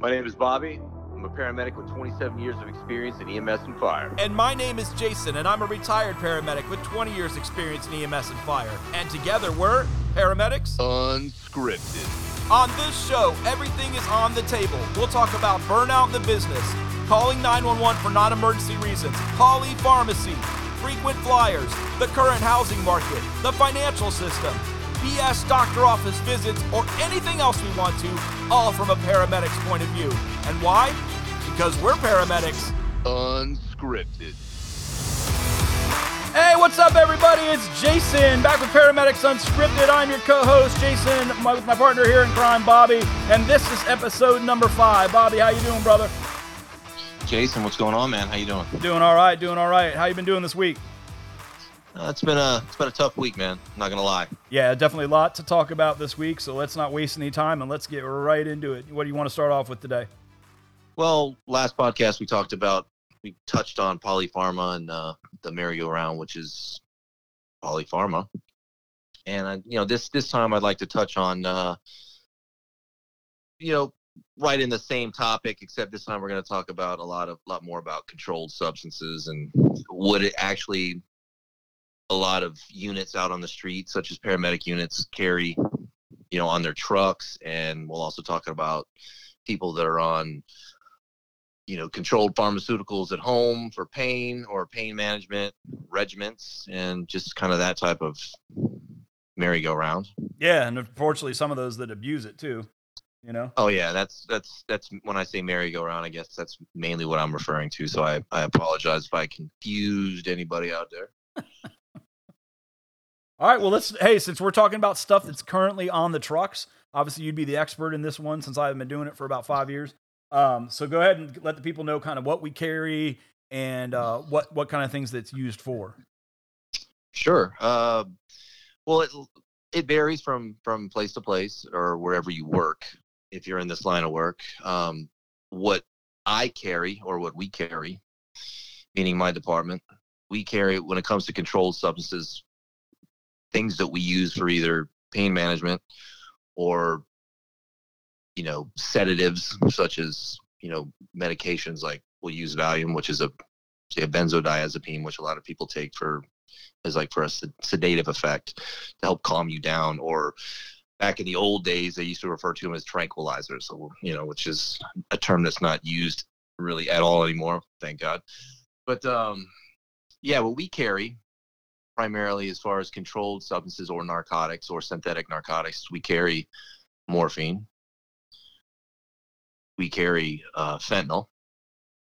My name is Bobby. I'm a paramedic with 27 years of experience in EMS and fire. And my name is Jason, and I'm a retired paramedic with 20 years experience in EMS and fire. And together we're paramedics Unscripted. On this show, everything is on the table. We'll talk about burnout in the business, calling 911 for non emergency reasons, polypharmacy, frequent flyers, the current housing market, the financial system, BS doctor office visits, or anything else we want to, all from a paramedic's point of view. And why? Because we're paramedics. Unscripted. Hey, what's up, everybody? It's Jason back with Paramedics Unscripted. I'm your co-host, Jason, my, with my partner here in crime, Bobby, and this is episode number five. Bobby, how you doing, brother? Jason, what's going on, man? How you doing? Doing all right, doing all right. How you been doing this week? Uh, it's been a it's been a tough week, man. not gonna lie. Yeah, definitely a lot to talk about this week. So let's not waste any time and let's get right into it. What do you want to start off with today? Well, last podcast we talked about we touched on polypharma and uh, the merry-go-round, which is polypharma, and you know this this time I'd like to touch on uh, you know right in the same topic, except this time we're going to talk about a lot of a lot more about controlled substances and what it actually a lot of units out on the street, such as paramedic units, carry, you know, on their trucks, and we'll also talk about people that are on, you know, controlled pharmaceuticals at home for pain or pain management regiments, and just kind of that type of merry-go-round. Yeah, and unfortunately, some of those that abuse it too. You know. Oh yeah, that's that's that's when I say merry-go-round. I guess that's mainly what I'm referring to. So I I apologize if I confused anybody out there. All right, well, let's. Hey, since we're talking about stuff that's currently on the trucks, obviously you'd be the expert in this one since I've been doing it for about five years. Um, so go ahead and let the people know kind of what we carry and uh, what what kind of things that's used for. Sure. Uh, well, it it varies from from place to place or wherever you work. If you're in this line of work, um, what I carry or what we carry, meaning my department, we carry when it comes to controlled substances things that we use for either pain management or you know sedatives such as you know medications like we'll use Valium, which is a say a benzodiazepine, which a lot of people take for as like for a sedative effect to help calm you down. Or back in the old days, they used to refer to them as tranquilizers. So you know, which is a term that's not used really at all anymore, thank God. But um, yeah, what we carry primarily as far as controlled substances or narcotics or synthetic narcotics. We carry morphine. We carry uh, fentanyl.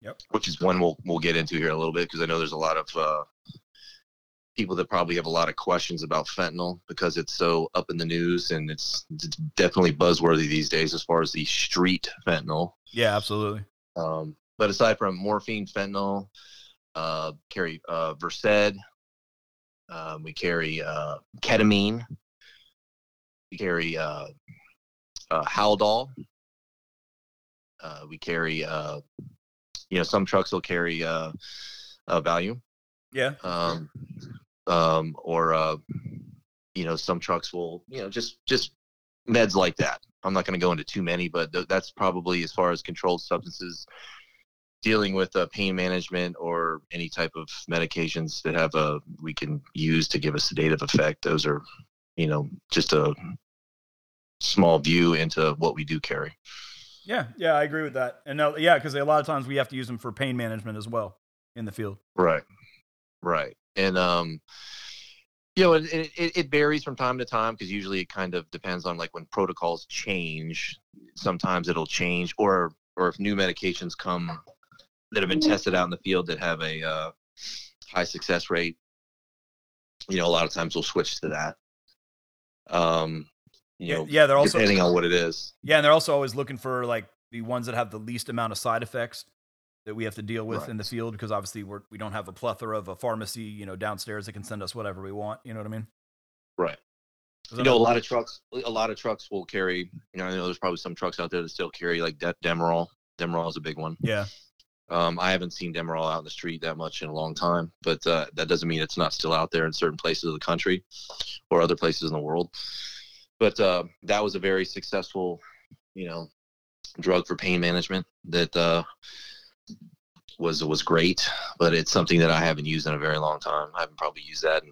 Yep. Which is one we'll we'll get into here a little bit because I know there's a lot of uh, people that probably have a lot of questions about fentanyl because it's so up in the news and it's, it's definitely buzzworthy these days as far as the street fentanyl. Yeah, absolutely. Um, but aside from morphine, fentanyl, uh, carry uh, Versed, um, we carry uh, ketamine. We carry uh, uh, Haldol. Uh, we carry, uh, you know, some trucks will carry uh, uh, Valium. Yeah. Um, um, or, uh, you know, some trucks will, you know, just just meds like that. I'm not going to go into too many, but th- that's probably as far as controlled substances dealing with uh, pain management or any type of medications that have a we can use to give a sedative effect those are you know just a small view into what we do carry. Yeah yeah i agree with that. And uh, yeah because a lot of times we have to use them for pain management as well in the field. Right right. And um you know it, it, it varies from time to time because usually it kind of depends on like when protocols change sometimes it'll change or or if new medications come that have been tested out in the field that have a uh, high success rate, you know, a lot of times we'll switch to that. Um, you know, yeah, they're also depending on what it is. Yeah, and they're also always looking for like the ones that have the least amount of side effects that we have to deal with right. in the field because obviously we're we don't have a plethora of a pharmacy, you know, downstairs that can send us whatever we want. You know what I mean? Right. You know, a lot of trucks, a lot of trucks will carry. You know, I know there's probably some trucks out there that still carry like De- Demerol. Demerol is a big one. Yeah. Um, I haven't seen Demerol out in the street that much in a long time, but uh, that doesn't mean it's not still out there in certain places of the country or other places in the world. But uh, that was a very successful, you know, drug for pain management that uh, was was great, but it's something that I haven't used in a very long time. I haven't probably used that in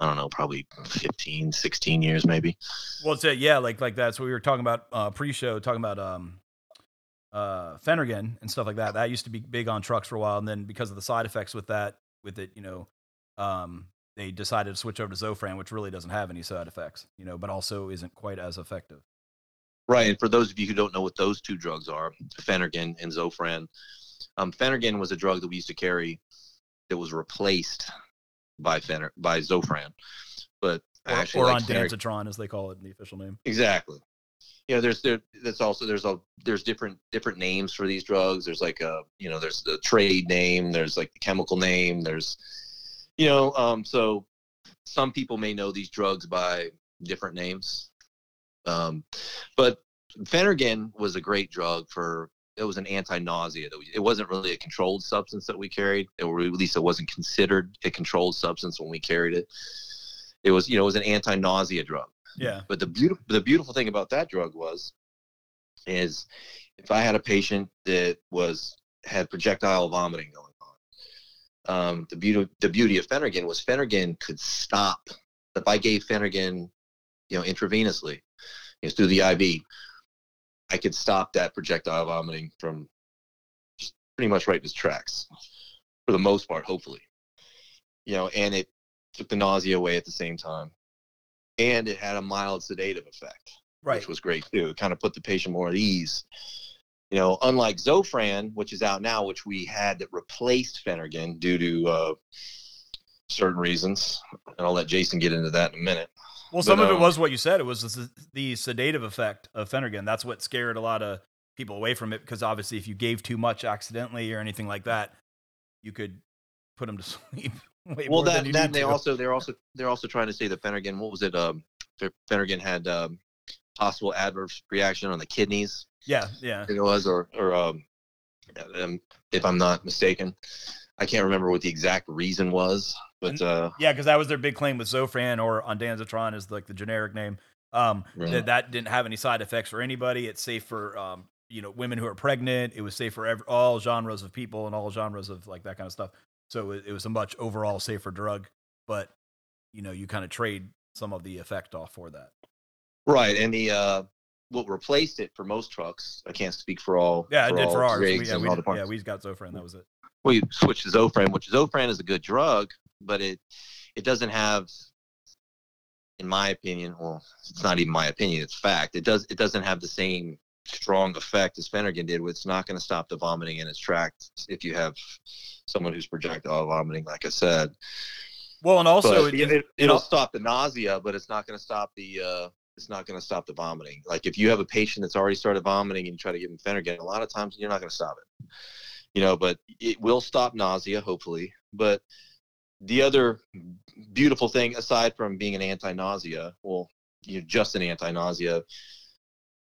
I don't know, probably 15, 16 years maybe. Well, it's a, yeah, like like that's what we were talking about uh, pre-show, talking about um, uh, Phenergan and stuff like that. That used to be big on trucks for a while, and then because of the side effects with that, with it, you know, um, they decided to switch over to Zofran, which really doesn't have any side effects, you know, but also isn't quite as effective. Right, and for those of you who don't know what those two drugs are, Phenergan and Zofran. Um, Phenergan was a drug that we used to carry that was replaced by Fener by Zofran, but or, actually or on Fener- Danzatron, as they call it in the official name. Exactly. You know, there's there that's also there's a there's different different names for these drugs. There's like a you know there's the trade name. There's like the chemical name. There's you know um so some people may know these drugs by different names. Um, but Phenergan was a great drug for it was an anti-nausea that we, it wasn't really a controlled substance that we carried it, or at least it wasn't considered a controlled substance when we carried it it was you know it was an anti-nausea drug Yeah. but the beautiful the beautiful thing about that drug was is if I had a patient that was had projectile vomiting going on, um, the beauty the beauty of Phenergan was Phenergan could stop. If I gave Phenergan, you know, intravenously, you know, through the IV, I could stop that projectile vomiting from pretty much right in its tracks, for the most part, hopefully. You know, and it took the nausea away at the same time and it had a mild sedative effect, Right. which was great too. It kind of put the patient more at ease. You know, unlike Zofran, which is out now, which we had that replaced Phenergan due to uh, certain reasons, and I'll let Jason get into that in a minute. Well, some But, of it um, was what you said. It was the, the sedative effect of Phenergan. That's what scared a lot of people away from it because obviously, if you gave too much accidentally or anything like that, you could put them to sleep. Well, that that they also they're also they're also trying to say that Phenergan, what was it? Um, Phenergan had um, possible adverse reaction on the kidneys. yeah, yeah. It was, or or um, um, if I'm not mistaken, I can't remember what the exact reason was, but uh, Yeah, because that was their big claim with Zofran or Ondansetron is like the generic name. Um, Right. that that didn't have any side effects for anybody. It's safe for um, you know, women who are pregnant. It was safe for ev- all genres of people and all genres of like that kind of stuff. So it, it was a much overall safer drug. But you know, you kind of trade some of the effect off for that. right, and the uh, what replaced it for most trucks. I can't speak for all. Yeah, it did all for ours. We, yeah, we, did- yeah, we got Zofran. That was it. we switched to Zofran, which Zofran is a good drug, but it it doesn't have, in my opinion, well, it's not even my opinion, it's fact. It does it doesn't have the same strong effect as Phenergan did. It's not going to stop the vomiting in its tracks if you have someone who's projectile vomiting, like I said. Well, and also but it, it, it, will al- stop the nausea, but it's not going to stop the uh, it's not going to stop the vomiting. Like if you have a patient that's already started vomiting and you try to give them Phenergan, a lot of times you're not going to stop it. You know, but it will stop nausea, hopefully. But the other beautiful thing, aside from being an anti-nausea, well, you know, just an anti-nausea.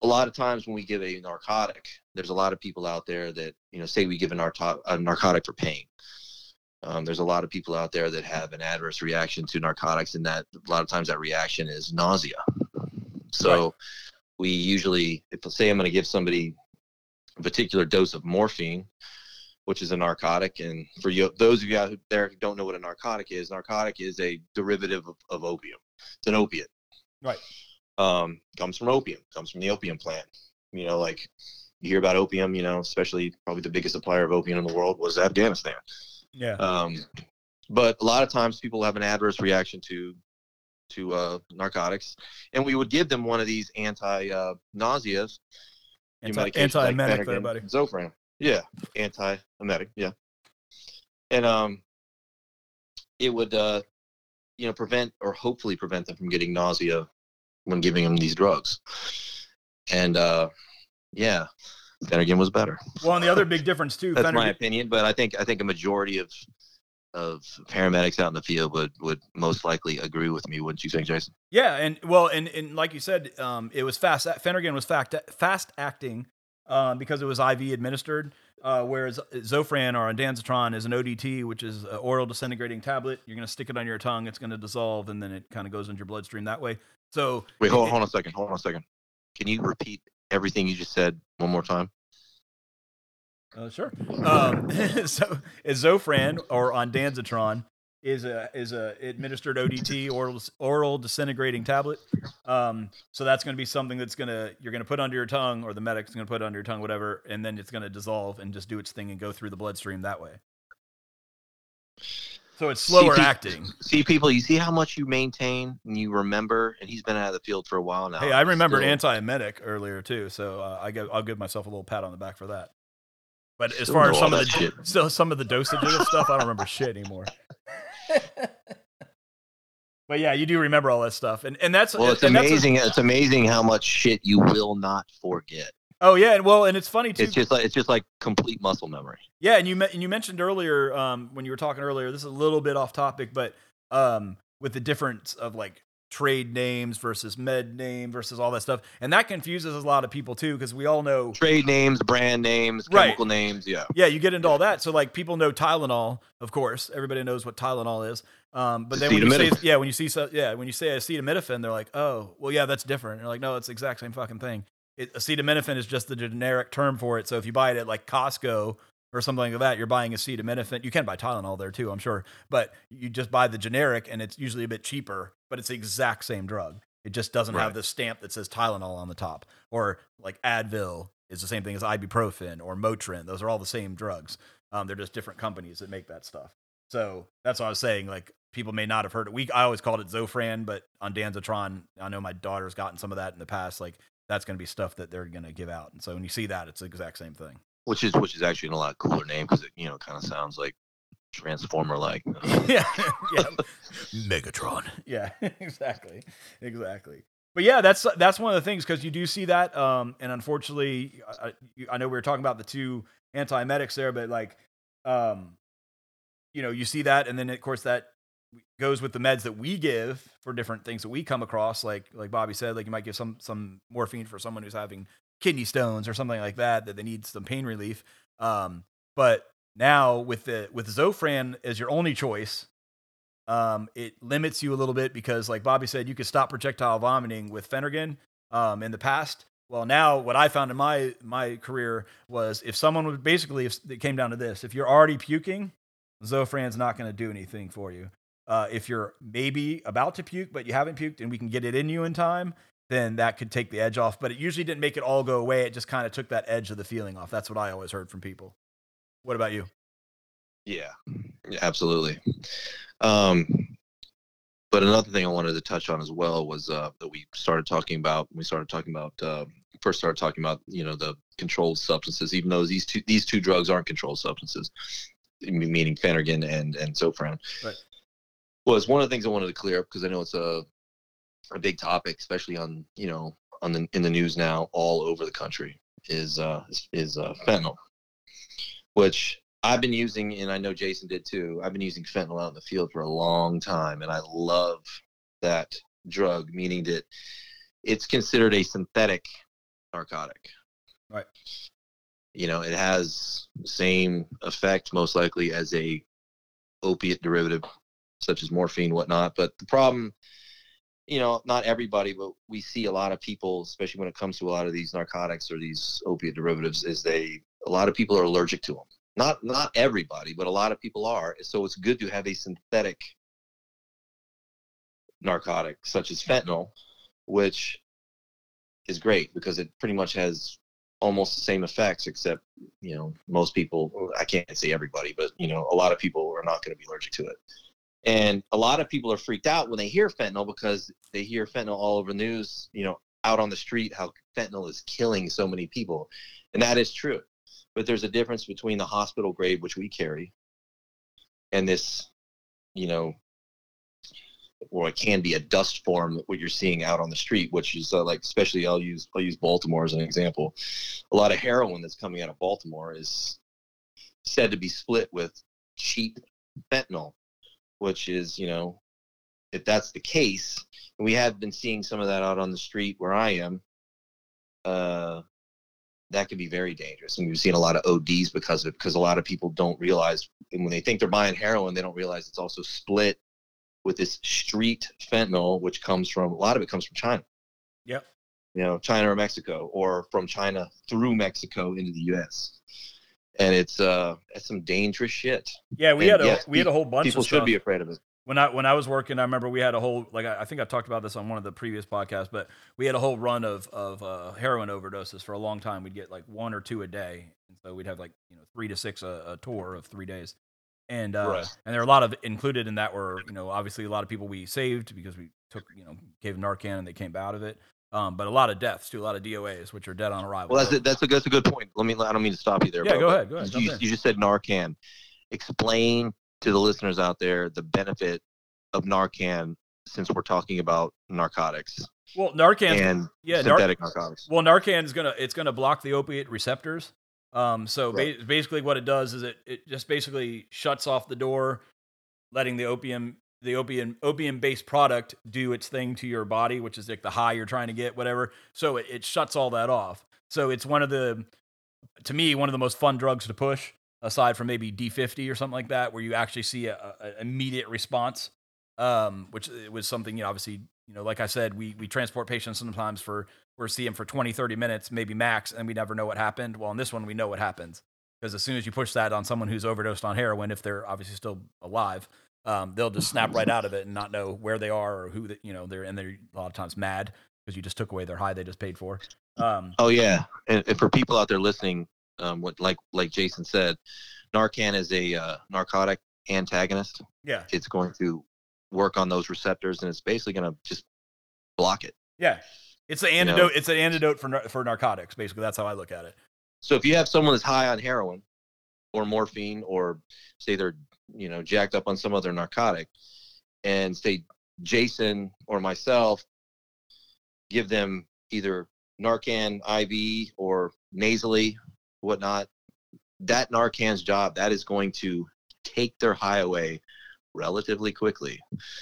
A lot of times when we give a narcotic, there's a lot of people out there that you know say we give a, narco- a narcotic for pain. Um, there's a lot of people out there that have an adverse reaction to narcotics, and that a lot of times that reaction is nausea. So we usually, if say I'm going to give somebody a particular dose of morphine, which is a narcotic, and for you, those of you out there who don't know what a narcotic is, narcotic is a derivative of, of opium. It's an opiate. Right. Um, comes from opium. Comes from the opium plant. You know, like you hear about opium. You know, especially probably the biggest supplier of opium in the world was Afghanistan. yeah. Um, but a lot of times people have an adverse reaction to to uh, narcotics, and we would give them one of these anti uh, nauseas Anti- medications like everybody. Zofran. Yeah, anti-emetic. Yeah, and um, it would uh, you know prevent or hopefully prevent them from getting nausea when giving him these drugs. And uh, yeah, Phenergan was better. Well, and the other big difference too, That's my opinion, but I think I think a majority of of paramedics out in the field would would most likely agree with me. Wouldn't you think, Jason? Yeah, and well, and, and like you said, um, it was fast. Phenergan was fact, fast acting um, because it was IV administered, uh, whereas Zofran or Ondansetron is an ODT, which is an oral disintegrating tablet. You're going to stick it on your tongue, it's going to dissolve, and then it kind of goes into your bloodstream that way. So Wait, hold, it- hold on a second. Hold on a second. Can you repeat everything you just said one more time? Uh, sure. Um, so, Zofran or ondansetron is a is a administered ODT oral oral disintegrating tablet. Um, so that's going to be something that's going to you're going to put under your tongue, or the medic's going to put under your tongue, whatever, and then it's going to dissolve and just do its thing and go through the bloodstream that way. So it's slower see, acting. See, people, you see how much you maintain and you remember, and he's been out of the field for a while now. Hey, I remembered antiemetic earlier too, so uh, I give, I'll give myself a little pat on the back for that. But as far as some of the shit. still some of the dosage of stuff, I don't remember shit anymore. but yeah, you do remember all that stuff, and and that's well, it's amazing. A, it's amazing how much shit you will not forget. Oh yeah, and well, and it's funny too. It's just like it's just like complete muscle memory. Yeah, and you and you mentioned earlier um, when you were talking earlier. This is a little bit off topic, but um, with the difference of like trade names versus med name versus all that stuff, and that confuses a lot of people too because we all know trade names, brand names, chemical right. names. Yeah, yeah, you get into all that. So like people know Tylenol, of course. Everybody knows what Tylenol is. Um, but then when you say yeah, when you see so, yeah, when you say acetaminophen, they're like, oh, well, yeah, that's different. And you're like, no, it's the exact same fucking thing it, acetaminophen is just the generic term for it. So if you buy it at like Costco or something like that, you're buying acetaminophen. You can buy Tylenol there too, I'm sure, but you just buy the generic and it's usually a bit cheaper, but it's the exact same drug. It just doesn't right. have the stamp that says Tylenol on the top. Or like Advil is the same thing as ibuprofen or Motrin. Those are all the same drugs. Um, they're just different companies that make that stuff. So that's what I was saying. Like people may not have heard it. We I always called it Zofran, but ondansetron, I know my daughter's gotten some of that in the past. Like that's going to be stuff that they're going to give out. And so when you see that, it's the exact same thing. Which is which is actually a lot cooler name because it you know kind of sounds like Transformer like. yeah, yeah, Megatron. Yeah, exactly, exactly. But yeah, that's that's one of the things because you do see that, um, and unfortunately, I, I know we were talking about the two antiemetics there, but like, um, you know, you see that, and then of course that goes with the meds that we give for different things that we come across. Like like Bobby said, like you might give some some morphine for someone who's having kidney stones or something like that that they need some pain relief. Um, but now with the with Zofran as your only choice, um, it limits you a little bit because, like Bobby said, you could stop projectile vomiting with Phenergan um, in the past. Well, now what I found in my my career was if someone would basically if it came down to this, if you're already puking, Zofran's not going to do anything for you. Uh, if you're maybe about to puke, but you haven't puked and we can get it in you in time, then that could take the edge off. But it usually didn't make it all go away. It just kind of took that edge of the feeling off. That's what I always heard from people. What about you? Yeah, absolutely. Um, but another thing I wanted to touch on as well was uh, that we started talking about. We started talking about uh, first started talking about you know the controlled substances, even though these two these two drugs aren't controlled substances, meaning Phenergan and and Zofran. Right was one of the things I wanted to clear up because I know it's a a big topic, especially on you know on the in the news now all over the country is uh is, is uh, fentanyl, which I've been using and I know Jason did too. I've been using fentanyl out in the field for a long time, and I love that drug, meaning that it's considered a synthetic narcotic. Right. You know, it has the same effect most likely as a opiate derivative such as morphine, whatnot. But the problem, you know, not everybody, but we see a lot of people, especially when it comes to a lot of these narcotics or these opiate derivatives, is they a lot of people are allergic to them. Not not everybody, but a lot of people are. So it's good to have a synthetic narcotic such as fentanyl, which is great because it pretty much has almost the same effects except you know most people i can't say everybody but you know a lot of people are not going to be allergic to it and a lot of people are freaked out when they hear fentanyl because they hear fentanyl all over the news, you know, out on the street, how fentanyl is killing so many people. And that is true. But there's a difference between the hospital grade, which we carry, and this, you know, or it can be a dust form that what you're seeing out on the street, which is uh, like, especially I'll use I'll use Baltimore as an example. A lot of heroin that's coming out of Baltimore is said to be split with cheap fentanyl which is, you know, if that's the case, and we have been seeing some of that out on the street where I am, uh, that could be very dangerous. And we've seen a lot of ODs because of it, because a lot of people don't realize, and when they think they're buying heroin, they don't realize it's also split with this street fentanyl, which comes from a lot of it comes from China. Yep. you know, China or Mexico, or from China through Mexico into the U.S. And it's uh, it's some dangerous shit. Yeah, we And had a yes, we had a whole bunch of People should be afraid of it. when I when I was working, I remember we had a whole like I, I think I talked about this on one of the previous podcasts, but we had a whole run of of uh, heroin overdoses for a long time. We'd get like one or two a day, and so we'd have like you know three to six a, a tour of three days, and uh, Right. and there are a lot of included in that were you know obviously a lot of people we saved because we took you know gave Narcan and they came out of it, um, but a lot of deaths too, a lot of DOAs which are dead on arrival. Well, that's a, that's a that's a good point. Let me. I don't mean to stop you there. Yeah, bro, go but ahead, go ahead, You, you just said Narcan. Explain to the listeners out there the benefit of Narcan since we're talking about narcotics well, Narcan and yeah, Nar- synthetic narcotics. Well, Narcan is gonna it's gonna block the opiate receptors. Um, so ba- basically, what it does is it it just basically shuts off the door, letting the opium the opium opium based product do its thing to your body, which is like the high you're trying to get, whatever. So it, it shuts all that off. So it's one of the to me one of the most fun drugs to push, aside from maybe D50 or something like that, where you actually see a, a a immediate response. Um, which it was something you know, obviously you know, like I said, we we transport patients sometimes for we're seeing for 20, 30 minutes, maybe max, and we never know what happened. Well, in this one, we know what happens because as soon as you push that on someone who's overdosed on heroin, if they're obviously still alive, um, they'll just snap right out of it and not know where they are or who the, you know they're and they're a lot of times mad because you just took away their high they just paid for. Um, Oh yeah, and, and for people out there listening, um, what like like Jason said, Narcan is a uh, narcotic antagonist. yeah, It's going to work on those receptors, and it's basically going to just block it. yeah, it's the know- antidote. It's an antidote for for narcotics. Basically, that's how I look at it. So if you have someone that's high on heroin or morphine, or say they're you know jacked up on some other narcotic, and say Jason or myself give them either Narcan IV or nasally, whatnot, that Narcan's job that is going to take their high away relatively quickly,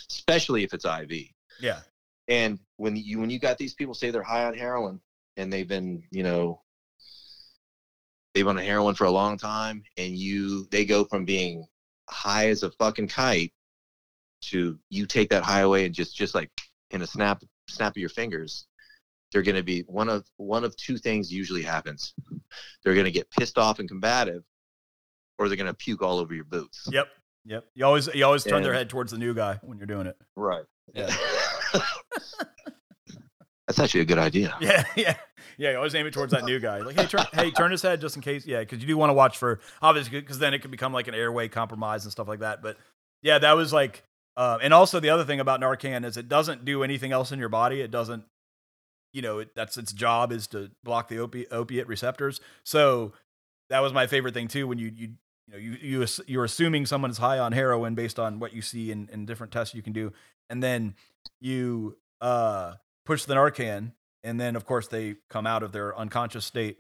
especially if it's IV. Yeah, And when you when you got these people say they're high on heroin and they've been, you know, they've been on heroin for a long time, and you they go from being high as a fucking kite to you take that high away and just just like in a snap snap of your fingers, they're gonna be one of one of two things usually happens. They're gonna get pissed off and combative, or they're gonna puke all over your boots. yep, yep. You always you always turn their head towards the new guy when you're doing it. Right. Yeah. That's actually a good idea. Yeah, yeah, yeah. Always aim it towards that new guy. Like, hey, turn, hey, turn his head just in case. Yeah, because you do want to watch for obviously because then it could become like an airway compromise and stuff like that. But yeah, that was like, uh, and also the other thing about Narcan is it doesn't do anything else in your body. It doesn't, you know, it, that's its job is to block the opi- opiate receptors. So that was my favorite thing too. When you you you know you you you're assuming someone's high on heroin based on what you see in, in different tests you can do, and then you uh push the Narcan, and then of course they come out of their unconscious state,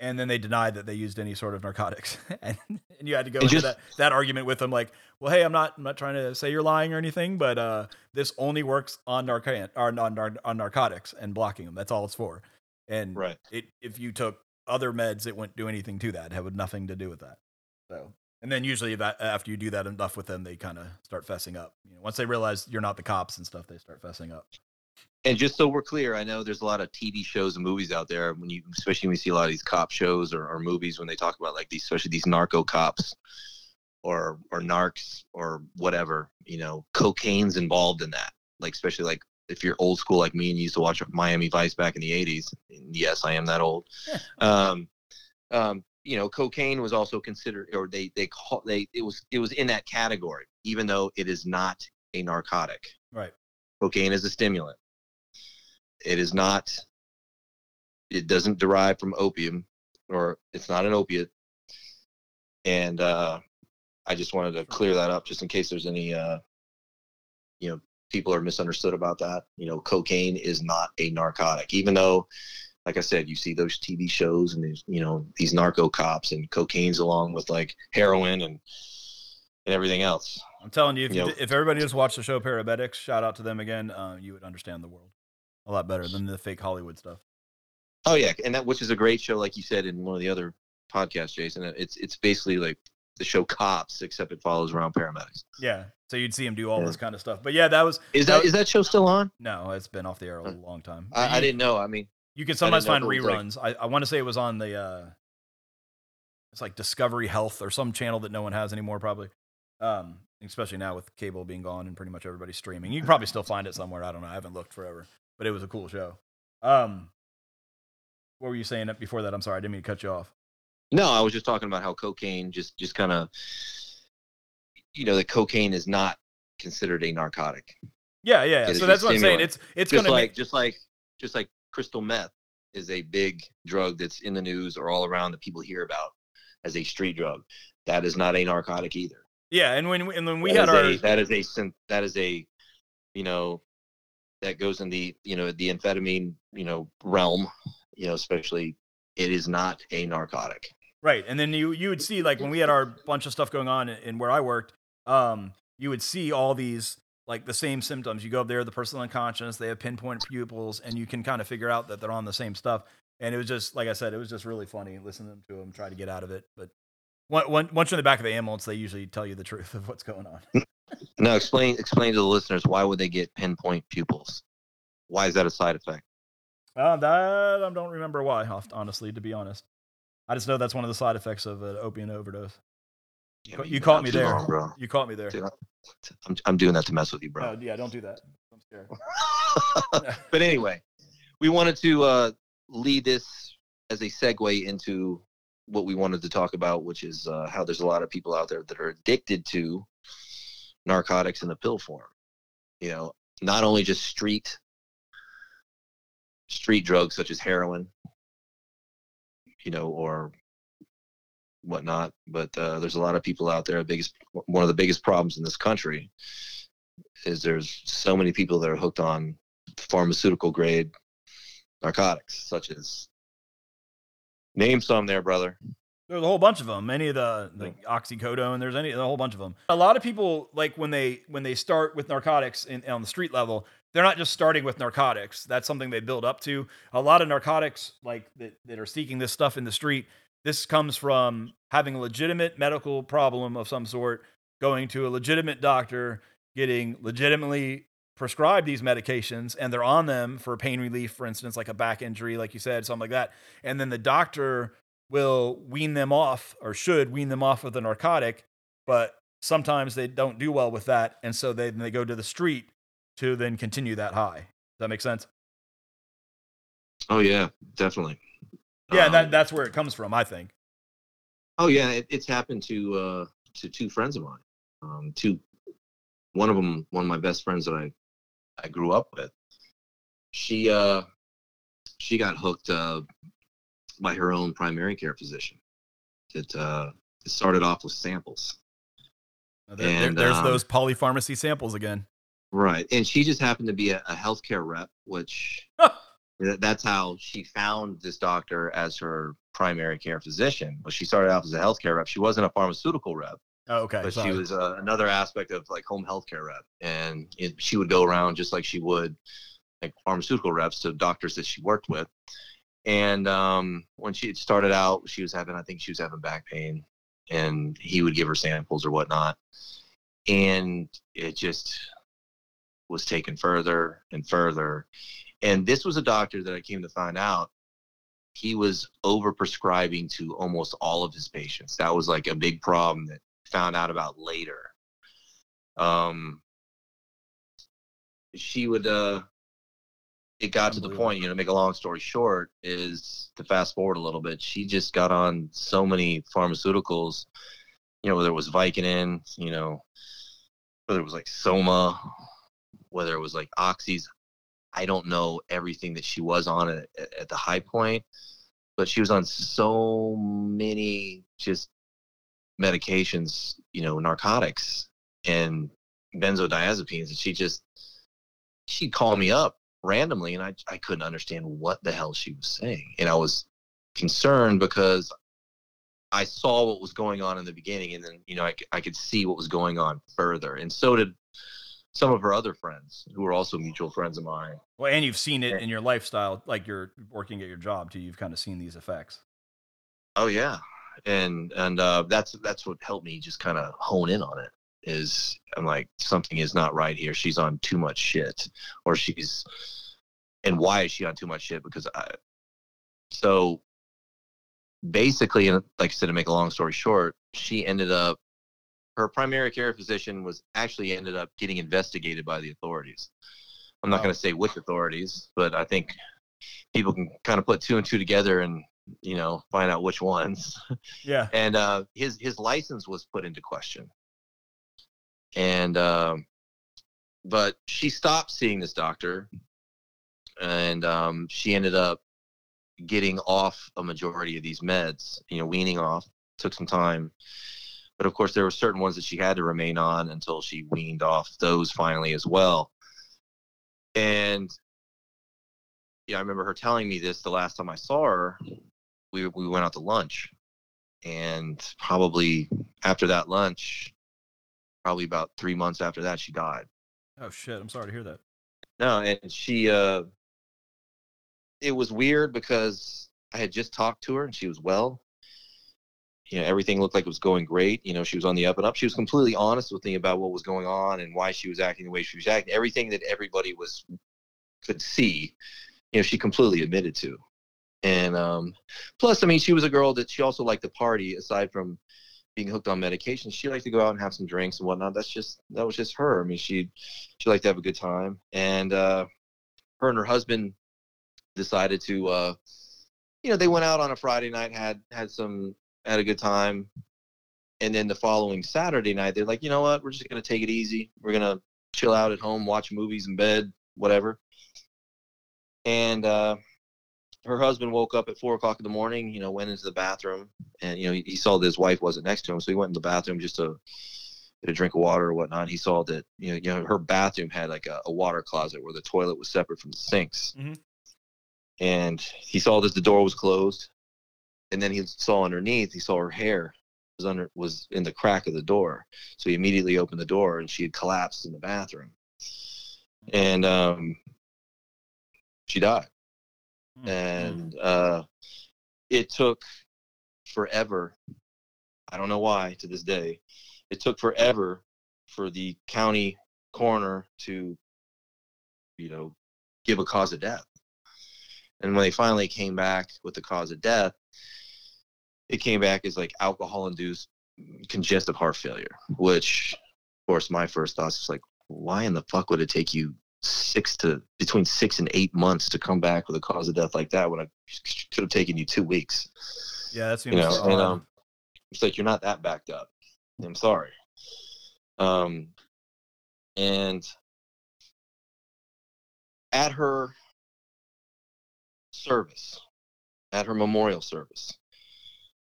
and then they deny that they used any sort of narcotics, and, and you had to go into just- that, that argument with them, like, well, hey, I'm not I'm not trying to say you're lying or anything, but uh, this only works on Narcan on, nar- on narcotics and blocking them. That's all it's for. And Right. it if you took other meds, it wouldn't do anything to that. It nothing to do with that. So. And then usually, that, after you do that enough with them, they kind of start fessing up. You know, once they realize you're not the cops and stuff, they start fessing up. And just so we're clear, I know there's a lot of TV shows and movies out there when you, especially when you see a lot of these cop shows or, or movies when they talk about like these, especially these narco cops or or narcs or whatever. You know, cocaine's involved in that. Like especially like if you're old school like me and you used to watch Miami Vice back in the '80s. and Yes, I am that old. um, um, you know, cocaine was also considered, or they they call they it was it was in that category, even though it is not a narcotic. Right. Cocaine is a stimulant. It is not. It doesn't derive from opium, or it's not an opiate. And uh, I just wanted to clear that up, just in case there's any, uh, you know, people are misunderstood about that. You know, cocaine is not a narcotic, even though, like I said, you see those TV shows and these, you know, these narco cops and cocaine's along with like heroin and and everything else. I'm telling you, if, you d- if everybody just watched the show Paramedics, shout out to them again, uh, you would understand the world a lot better than the fake Hollywood stuff. Oh yeah, and that which is a great show, like you said in one of the other podcasts, Jason. It's it's basically like the show Cops, except it follows around paramedics. Yeah. So you'd see him do all Yeah. this kind of stuff. But yeah, that was Is That- that is that show still on? no, it's been off the air a long time. I, I didn't know. I mean, You can sometimes find know if it was, like- reruns. I, I want to say it was on the uh it's like Discovery Health or some channel that no one has anymore, probably. Um, especially now with cable being gone and pretty much everybody streaming. You can probably still find it somewhere. I don't know. I haven't looked forever. But it was a cool show. Um what were you saying before that? I'm sorry, I didn't mean to cut you off. No, I was just talking about how cocaine just just kind of, you know, that cocaine is not considered a narcotic. Yeah, yeah. So that's what I'm saying. It's it's just gonna like make just like just like crystal meth is a big drug that's in the news or all around that people hear about as a street drug. That is not a narcotic either. yeah, and when and when we That had our a, that is a that is a you know that goes in the you know the amphetamine you know realm you know especially it is not a narcotic Right, and then you you would see like when we had our bunch of stuff going on in, where I worked, um, you would see all these like the same symptoms. You go up there, the person unconscious, they have pinpoint pupils, and you can kind of figure out that they're on the same stuff. And it was just like I said, it was just really funny listening to them try to get out of it. But once you're in the back of the ambulance, they usually tell you the truth of what's going on. Now explain explain to the listeners why would they get pinpoint pupils why is that a side effect Uh, that I don't remember why, hon- honestly, to be honest. I just know that's one of the side effects of an opium overdose. Yeah, you you've caught me there. long, bro You caught me there. Dude, I'm, I'm doing that to mess with you bro Oh, yeah, don't do that. I'm scared. but anyway, we wanted to uh, lead this as a segue into what we wanted to talk about, which is uh, how there's a lot of people out there that are addicted to narcotics in the pill form. You know, not only just street street drugs such as heroin, you know, or whatnot, but uh, there's a lot of people out there. Biggest one of the biggest problems in this country is there's so many people that are hooked on pharmaceutical grade narcotics, such as name some there, brother. There's a whole bunch of them. Many of the like oxycodone. There's any a whole bunch of them. A lot of people like when they when they start with narcotics in, on the street level, they're not just starting with narcotics. That's something they build up to. A lot of narcotics like that, that are seeking this stuff in the street. This comes from having a legitimate medical problem of some sort, going to a legitimate doctor, getting legitimately prescribed these medications, and they're on them for pain relief, for instance, like a back injury, like you said, something like that. And then the doctor will wean them off or should wean them off of the narcotic, but sometimes they don't do well with that. And so they, they go to the street to then continue that high. Does that make sense? Oh yeah, definitely. Yeah, Um, that, that's where it comes from, I think. Oh yeah, it, it's happened to uh, to two friends of mine. Um, two, one of them, one of my best friends that I I grew up with. She uh, she got hooked uh, by her own primary care physician. It uh, it started off with samples. There- there- And, there's um, those polypharmacy samples again. Right. And she just happened to be a, a healthcare rep, which that's how she found this doctor as her primary care physician. Well, she started out as a healthcare rep. She wasn't a pharmaceutical rep, Oh, okay. but she was uh, another aspect of like home healthcare rep. And it, she would go around just like she would like pharmaceutical reps to doctors that she worked with. And um, when she started out, she was having, I think she was having back pain, and he would give her samples or whatnot. And it just was taken further and further. And this was a doctor that I came to find out he was overprescribing to almost all of his patients. That was like a big problem that found out about later. Um, she would uh it got to the point, you know, to make a long story short, is to fast forward a little bit, she just got on so many pharmaceuticals, you know, whether it was Vicodin, you know, whether it was like Soma, whether it was like Oxys. I don't know everything that she was on at, at at the high point, but she was on so many just medications, you know, narcotics and benzodiazepines, and she just she'd call me up randomly, and I I couldn't understand what the hell she was saying, and I was concerned because I saw what was going on in the beginning, and then you know I, I could see what was going on further, and so did some of her other friends who were also mutual friends of mine. well, and you've seen it Yeah. in your lifestyle, like you're working at your job too. You've kind of seen these effects. Oh yeah, and and uh, that's that's what helped me just kind of hone in on it. Is I'm like something is not right here. She's on too much shit, or she's, and why is she on too much shit? Because I so basically, and like I said, to make a long story short, she ended up her primary care physician was actually ended up getting investigated by the authorities. I'm not Wow. going to say which authorities, but I think people can kind of put two and two together and you know find out which ones. Yeah. and uh, his his license was put into question. And um, but she stopped seeing this doctor, and um, she ended up getting off a majority of these meds. You know, weaning off took some time, but of course there were certain ones that she had to remain on until she weaned off those finally as well. And yeah, I remember her telling me this the last time I saw her. We we went out to lunch, and probably after that lunch, probably about three months after that, she died. Oh shit! I'm sorry to hear that. No, and she uh it was weird because I had just talked to her and she was well. You know, everything looked like it was going great. You know, she was on the up and up. She was completely honest with me about what was going on and why she was acting the way she was acting. Everything that everybody was could see, you know, she completely admitted to. And um plus, I mean, she was a girl that she also liked to party aside from being hooked on medication. She liked to go out and have some drinks and whatnot. That's just that was just her. I mean, she she liked to have a good time. And uh her and her husband decided to uh you know they went out on a friday night had had some had a good time and then the following saturday night they're like you know what we're just gonna take it easy we're gonna chill out at home watch movies in bed whatever and uh her husband woke up at four o'clock in the morning you know went into the bathroom and you know he, he saw that his wife wasn't next to him. So he went in the bathroom just to get a drink of water or whatnot. He saw that you know, you know her bathroom had like a, a water closet where the toilet was separate from the sinks. Mhm. and he saw that the door was closed. And then he saw underneath he saw her hair was under was in the crack of the door. So he immediately opened the door and she had collapsed in the bathroom. And um she died Mm, mm. and uh it took forever i don't know why to this day it took forever for the county coroner to you know give a cause of death and when they finally came back with the cause of death it came back as like alcohol induced congestive heart failure which of course my first thoughts was like why in the fuck would it take you six to between six and eight months to come back with a cause of death like that when I could have taken you two weeks. Yeah, that's. You know, and um, it's like you're not that backed up. I'm sorry. Um, and at her service, at her memorial service,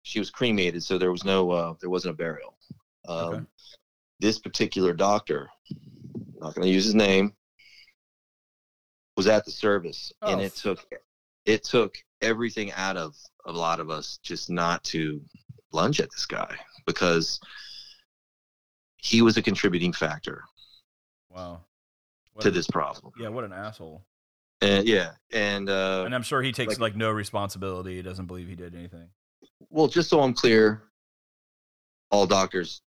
she was cremated, so there was no, uh, there wasn't a burial. Um, Okay. This particular doctor, not going to use his name, was at the service, and Oh. it took it took everything out of a lot of us just not to lunge at this guy because he was a contributing factor wow. What to a- this problem. Yeah, what an asshole. And yeah, and uh, And I'm sure he takes like- like, no responsibility. He doesn't believe he did anything. well, just so I'm clear, all doctors,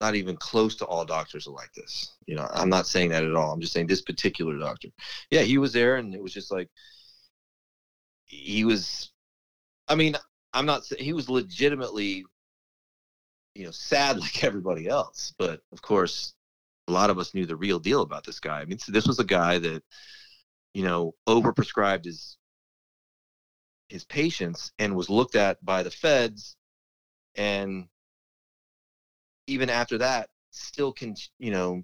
not even close to all doctors are like this. You know, I'm not saying that at all. I'm just saying this particular doctor. Yeah, he was there, and it was just like he was. I mean, I'm not. He was legitimately, you know, sad like everybody else. But of course, a lot of us knew the real deal about this guy. I mean, this was a guy that, you know, overprescribed his his patients and was looked at by the feds and even after that still can you know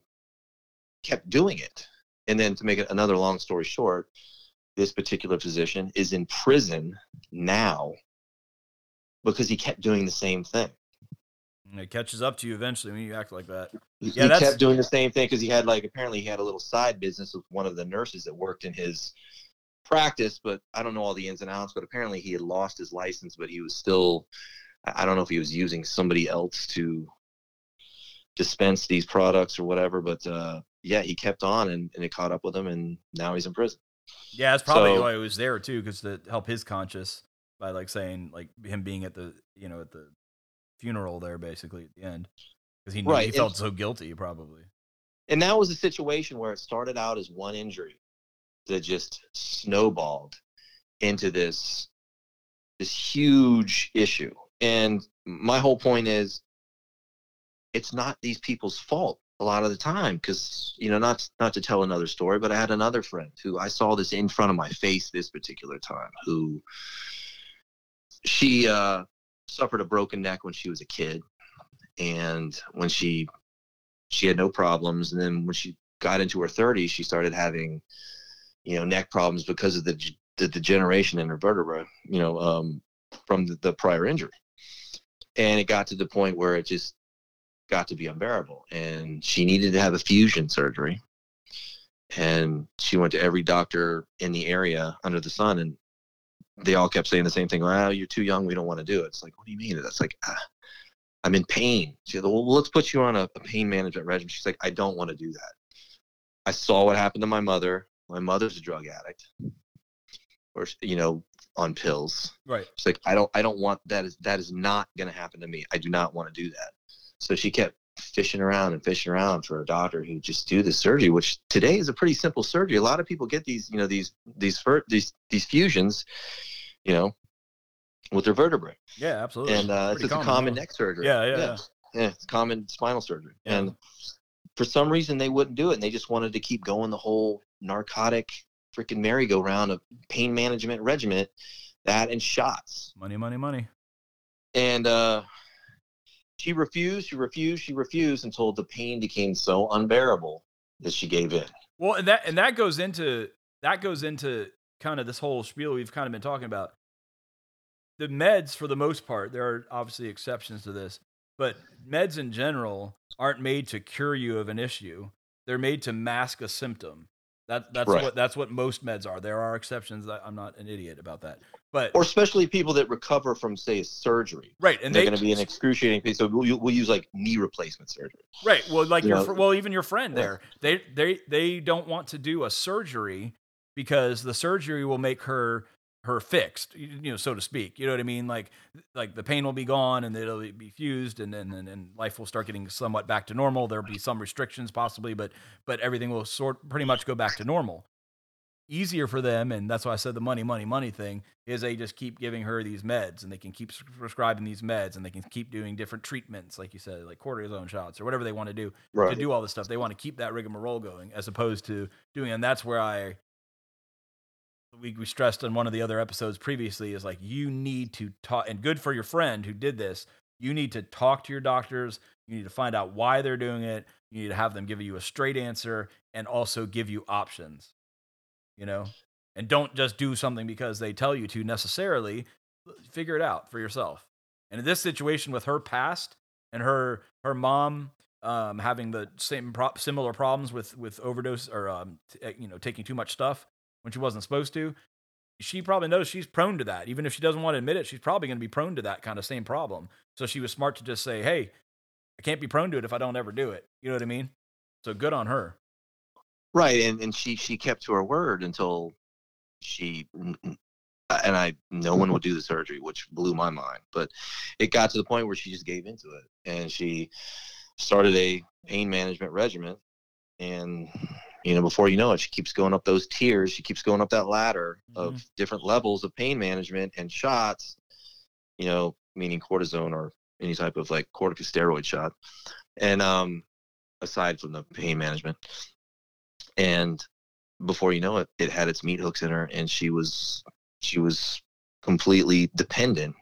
kept doing it and then to make it another long story short this particular physician is in prison now because he kept doing the same thing And it catches up to you eventually when you act like that. he Yeah, that's- kept doing the same thing because he had like apparently he had a little side business with one of the nurses that worked in his practice but i don't know all the ins and outs but apparently he had lost his license but he was still I don't know if he was using somebody else to dispense these products or whatever but uh yeah he kept on and, and it caught up with him and now he's in prison Yeah, that's probably So- why he was there too, because to help his conscience by like saying like him being at the you know at the funeral there basically at the end because he knew Right, he and- felt so guilty probably. and that was a situation where it started out as one injury that just snowballed into this this huge issue. And my whole point is it's not these people's fault a lot of the time because you know not not to tell another story but i had another friend who i saw this in front of my face this particular time who she uh suffered a broken neck when she was a kid and when she she had no problems and then when she got into her 30s she started having you know neck problems because of the the degeneration in her vertebra you know um from the, the prior injury. And it got to the point where it just got to be unbearable. And she needed to have a fusion surgery. And she went to every doctor in the area under the sun and they all kept saying the same thing well you're too young we don't want to do it. It's like what do you mean? That's like ah, i'm in pain. She said well let's put you on a, a pain management regimen. She's like i don't want to do that. I saw what happened to my mother. My mother's a drug addict. Or you know on pills. Right. She's like, I don't, I don't want that. Is that is not going to happen to me. I do not want to do that. So she kept fishing around and fishing around for a doctor who would just do the surgery, which today is a pretty simple surgery. A lot of people get these, you know, these these these these fusions, you know, with their vertebrae, Yeah, absolutely. and uh, it's Pretty just a common neck surgery. Yeah, yeah, yeah, yeah. It's common spinal surgery, Yeah. and for some reason they wouldn't do it, and they just wanted to keep going the whole narcotic freaking merry-go-round of pain management regimen, that and shots Money, money, money. and uh, she refused, she refused, she refused until the pain became so unbearable that she gave in. Well, and that and that goes into that goes into kind of this whole spiel we've kind of been talking about. The meds, for the most part, there are obviously exceptions to this, but meds in general aren't made to cure you of an issue. They're made to mask a symptom. That that's Right. what that's what most meds are. There are exceptions. I'm not an idiot about that, but Or especially people that recover from, say, surgery. right, and And they're they going to be in excruciating pain. So we'll, we'll use like knee replacement surgery. Right. Well, like You your know, well, even your friend yeah. there, they they they don't want to do a surgery because the surgery will make her her fixed, you you know, so to speak. You know what I mean? Like like the pain will be gone and it'll be fused, and then and, and life will start getting somewhat back to normal. There'll be some restrictions possibly, but but everything will sort pretty much go back to normal. Easier for them, and that's why I said the money, money, money thing is they just keep giving her these meds, and they can keep prescribing these meds, and they can keep doing different treatments, like you said, like cortisone shots or whatever they want to do to do all this stuff. They want to keep that rigmarole going as opposed to doing, and that's where I we, we stressed on one of the other episodes previously is like you need to talk and good for your friend who did this. You need to talk to your doctors. You need to find out why they're doing it. You need to have them give you a straight answer and also give you options. You know, and don't just do something because they tell you to necessarily. Figure it out for yourself. And in this situation with her past and her her mom um, having the same pro- similar problems with with overdose or um, t- uh, you know taking too much stuff when she wasn't supposed to, she probably knows she's prone to that. Even if she doesn't want to admit it, she's probably going to be prone to that kind of same problem. So she was smart to just say, "Hey, I can't be prone to it if I don't ever do it." You know what I mean? So good on her. Right. And, and she, she kept to her word until she, and I, no one would do the surgery, which blew my mind. But it got to the point where she just gave into it and she started a pain management regimen. And, you know, before you know it, she keeps going up those tiers. She keeps going up that ladder of different levels of pain management and shots, you know, meaning cortisone or any type of like corticosteroid shot. And, um, aside from the pain management. And before you know it, it had its meat hooks in her and she was she was completely dependent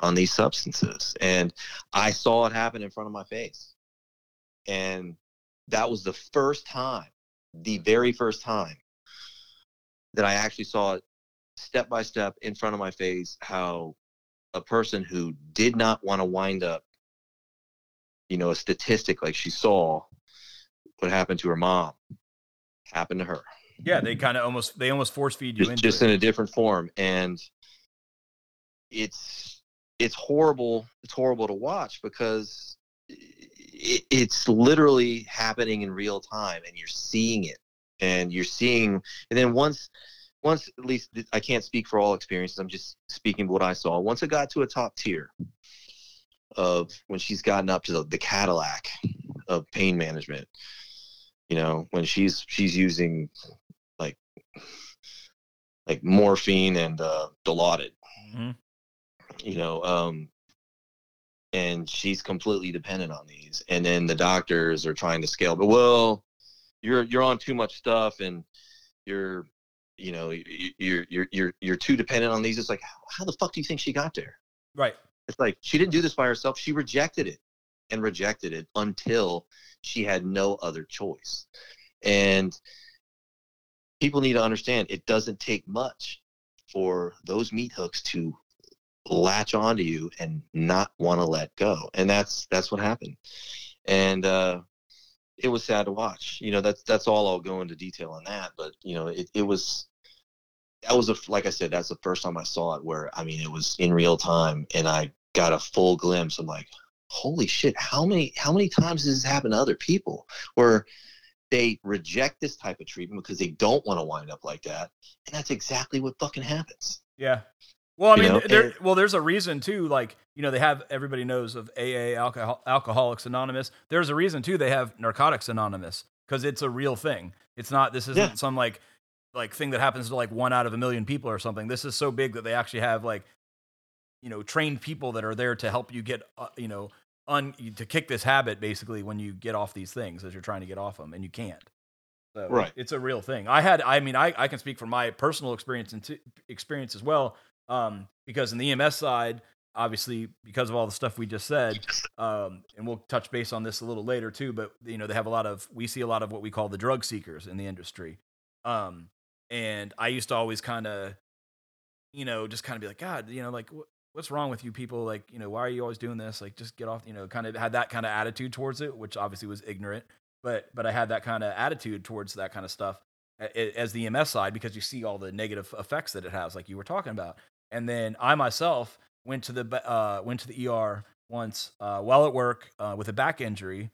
on these substances. And I saw it happen in front of my face. And that was the first time, the very first time that I actually saw it step by step in front of my face how a person who did not want to wind up you know a statistic like she saw what happened to her mom happened to her Yeah, they kind of almost they almost force feed you just, into just it. in a different form and it's it's horrible it's horrible to watch because it, it's literally happening in real time and you're seeing it and you're seeing and then once once at least i can't speak for all experiences i'm just speaking what i saw once it got to a top tier of when she's gotten up to the, the cadillac of pain management you know when she's she's using like like morphine and uh dilaudid Mhm. you know, um, and she's completely dependent on these. And then the doctors are trying to scale, but well, you're you're on too much stuff, and you're you know you're you're you're you're too dependent on these. It's like how the fuck do you think she got there? Right. It's like she didn't do this by herself. She rejected it and rejected it until she had no other choice. And people need to understand it doesn't take much for those meat hooks to latch onto you and not want to let go. And that's that's what happened. And uh it was sad to watch. You know, that's that's all I'll go into detail on that. But you know, it, it was that was a like I said, that's the first time I saw it where I mean it was in real time and I got a full glimpse. I'm like, holy shit, how many how many times does this happen to other people where they reject this type of treatment because they don't want to wind up like that. And that's exactly what fucking happens. Yeah. Well, I You mean, know, there. well, there's a reason too. Like, you know, they have everybody knows of AA, Alcohol, Alcoholics Anonymous. There's a reason too. They have Narcotics Anonymous because it's a real thing. It's not. This isn't Yeah. some like like thing that happens to like one out of a million people or something. This is so big that they actually have like, you know, trained people that are there to help you get, uh, you know, un to kick this habit basically when you get off these things as you're trying to get off them and you can't. So Right. it's a real thing. I had, I mean, I, I can speak from my personal experience and t- experience as well. Um, because in the EMS side, obviously, because of all the stuff we just said, um, and we'll touch base on this a little later too. But you know, they have a lot of, we see a lot of what we call the drug seekers in the industry. Um, and I used to always kind of, you know, just kind of be like, God, you know, like what's wrong with you people? Like, you know, why are you always doing this? Like, just get off. You know, kind of had that kind of attitude towards it, which obviously was ignorant. But but I had that kind of attitude towards that kind of stuff as the EMS side because you see all the negative effects that it has, like you were talking about. And then I myself went to the uh, went to the ER once uh, while at work uh, with a back injury,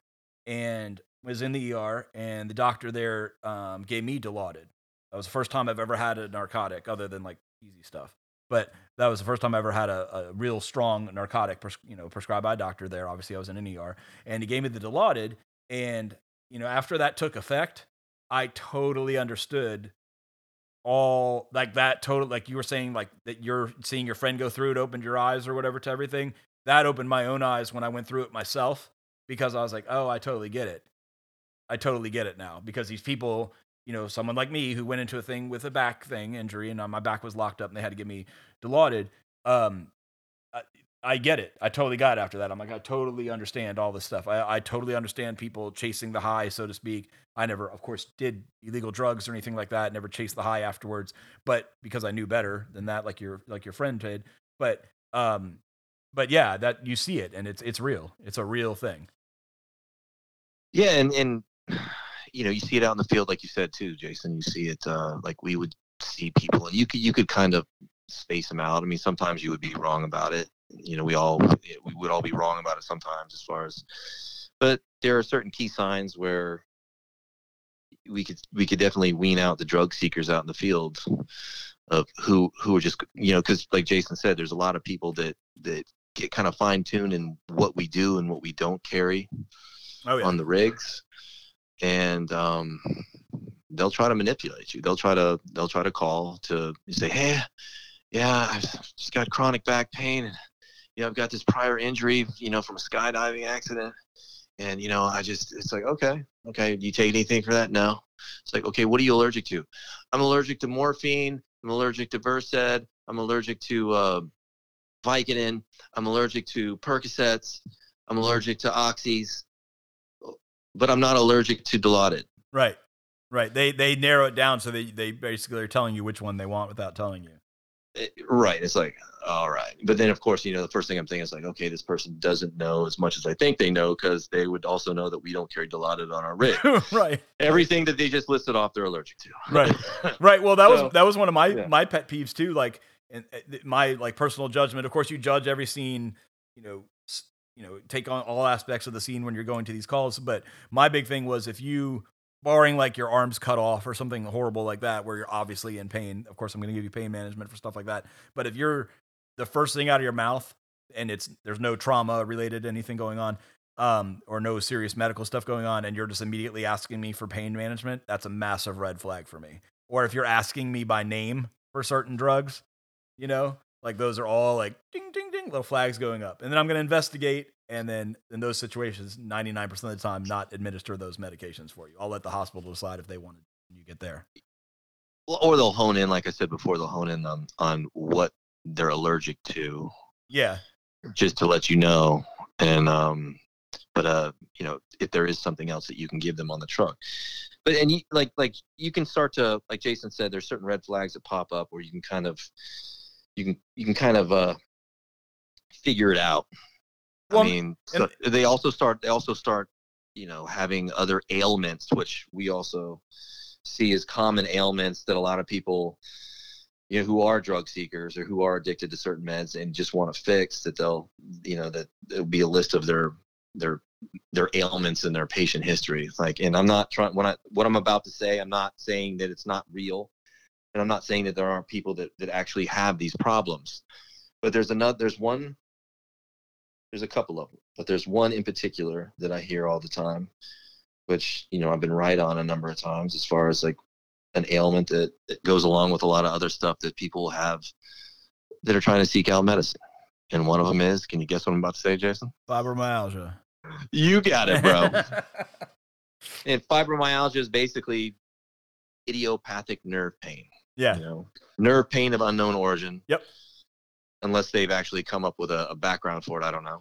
and was in the ER, and the doctor there um, gave me Dilaudid. That was the first time I've ever had a narcotic other than like easy stuff. But that was the first time I ever had a, a real strong narcotic, pres- you know, prescribed by a doctor there. Obviously, I was in an ER, and he gave me the Dilaudid. And you know, after that took effect, I totally understood all like that. Total, like you were saying, like that you're seeing your friend go through it, opened your eyes or whatever to everything. That opened my own eyes when I went through it myself because I was like, oh, I totally get it. I totally get it now because these people, you know, someone like me who went into a thing with a back thing injury and uh, my back was locked up and they had to give me Dilaudid. Um, I, I get it. I totally got it after that. I'm like, I totally understand all this stuff. I, I totally understand people chasing the high, so to speak. I never, of course, did illegal drugs or anything like that. Never chased the high afterwards, but because I knew better than that, like your like your friend did. But um, but yeah, that you see it and it's it's real. It's a real thing. Yeah, and and you know, you see it out in the field, like you said too, Jason. You see it uh, like we would see people, and you could you could kind of space them out. I mean, sometimes you would be wrong about it. You know, we all we would all be wrong about it sometimes, as far as. But there are certain key signs where we could we could definitely wean out the drug seekers out in the field of who who are just you know because like Jason said, there's a lot of people that that get kind of fine tuned in what we do and what we don't carry Oh yeah. on the rigs and um, they'll try to manipulate you. They'll try to they'll try to call to say hey yeah i've just got chronic back pain and you know i've got this prior injury you know from a skydiving accident. And you know i just it's like okay okay do you take anything for that? No. It's like okay what are you allergic to? I'm allergic to morphine. I'm allergic to versed. I'm allergic to uh, vicodin. I'm allergic to percocets. I'm allergic to oxys but I'm not allergic to Dilaudid. Right. Right. They they narrow it down so they they basically are telling you which one they want without telling you. It- right. It's like, all right. But then, of course, you know, the first thing I'm thinking is like, okay, this person doesn't know as much as I think they know because they would also know that we don't carry Dilaudid on our rig. right. Everything that they just listed off, they're allergic to. Right. Right. Well, that So, was that was one of my yeah. my pet peeves too. Like, and uh, my like personal judgment. Of course, you judge every scene. You know, you know, take on all aspects of the scene when you're going to these calls. But my big thing was if you, barring like your arms cut off or something horrible like that, where you're obviously in pain. Of course, I'm going to give you pain management for stuff like that. But if you're the first thing out of your mouth and it's there's no trauma related to anything going on. Um, or no serious medical stuff going on, and you're just immediately asking me for pain management, that's a massive red flag for me or if you're asking me by name for certain drugs, you know, Like those are all like ding ding ding little flags going up. And then I'm going to investigate and then in those situations 99% of the time not administer those medications for you. I'll let the hospital decide if they want it when you get there. Well, or they'll hone in, like I said before, they'll hone in on on what they're allergic to, Yeah. just to let you know. And um, but uh, you know, if there is something else that you can give them on the truck, but and you like like you can start to like Jason said, there's certain red flags that pop up where you can kind of you can you can kind of uh figure it out. Well, I mean, so they also start they also start you know having other ailments, which we also see as common ailments that a lot of people you know who are drug seekers or who are addicted to certain meds and just want to fix that they'll you know that it'll be a list of their their their ailments and their patient history like and i'm not trying when i what i'm about to say i'm not saying that it's not real and i'm not saying that there aren't people that that actually have these problems but there's another there's one there's a couple of them but there's one in particular that i hear all the time which you know i've been right on a number of times as far as like an ailment that, that goes along with a lot of other stuff that people have that are trying to seek out medicine. And one of them is can you guess what i'm about to say jason? Fibromyalgia. you got it bro. And fibromyalgia is basically idiopathic nerve pain yeah. you know nerve pain of unknown origin Yep. unless they've actually come up with a, a background for it i don't know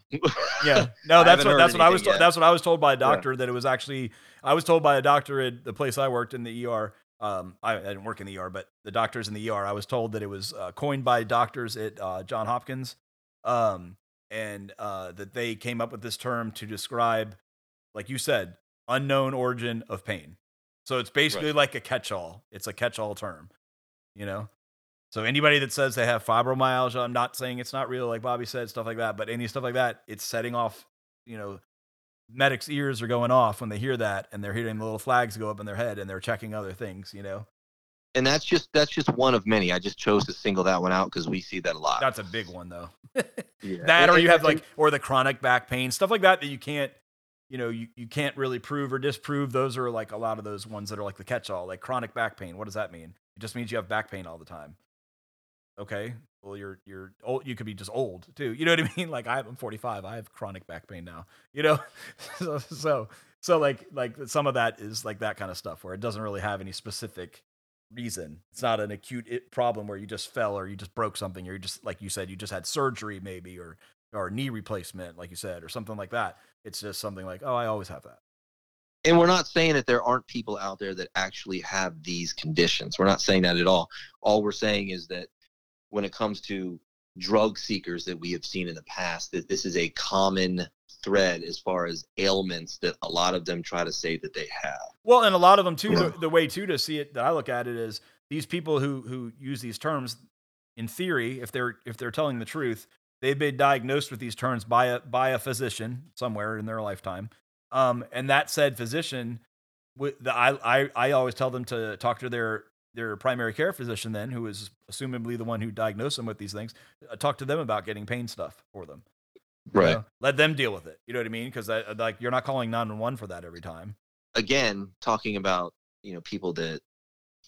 Yeah. No, that's what that's what I was told. That's what I was told by a doctor that it was actually I was told by a doctor at the place I worked in the ER. Um, I, I didn't work in the ER, but the doctors in the ER. I was told that it was uh, coined by doctors at uh, John Hopkins, um, and uh, that they came up with this term to describe, like you said, unknown origin of pain. So it's basically like a catch-all. It's a catch-all term, you know. So anybody that says they have fibromyalgia, I'm not saying it's not real, like Bobby said, stuff like that. But any stuff like that, it's setting off, you know, medics' ears are going off when they hear that, and they're hearing the little flags go up in their head, and they're checking other things. You know, and that's just that's just one of many i just chose to single that one out because we see that a lot that's a big one though. Yeah. that, or And- you have like, or the chronic back pain, stuff like that that you can't, you know, you, you can't really prove or disprove. Those are like a lot of those ones that are like the catch-all, like chronic back pain. What does that mean? It just means you have back pain all the time. Okay, well you're you're old. You could be just old too. You know what I mean? Like I'm 45. I have chronic back pain now. You know, so so so like like some of that is like that kind of stuff where it doesn't really have any specific reason. It's not an acute problem where you just fell or you just broke something or you just like you said you just had surgery maybe or or knee replacement like you said or something like that. It's just something like oh I always have that. And we're not saying that there aren't people out there that actually have these conditions we're not saying that at all all we're saying is that when it comes to drug seekers that we have seen in the past that this is a common thread as far as ailments that a lot of them try to say that they have Well, and a lot of them too. Yeah. The, the way too to see it that I look at it is these people who who use these terms, in theory, if they're if they're telling the truth, they've been diagnosed with these terms by a by a physician somewhere in their lifetime, um, and that said physician, the, I I I always tell them to talk to their their primary care physician then, who is assumably the one who diagnosed them with these things, uh, talk to them about getting pain stuff for them. you right know? Let them deal with it. You know what I mean? Because like you're not calling nine one one for that every time. again talking about you know people that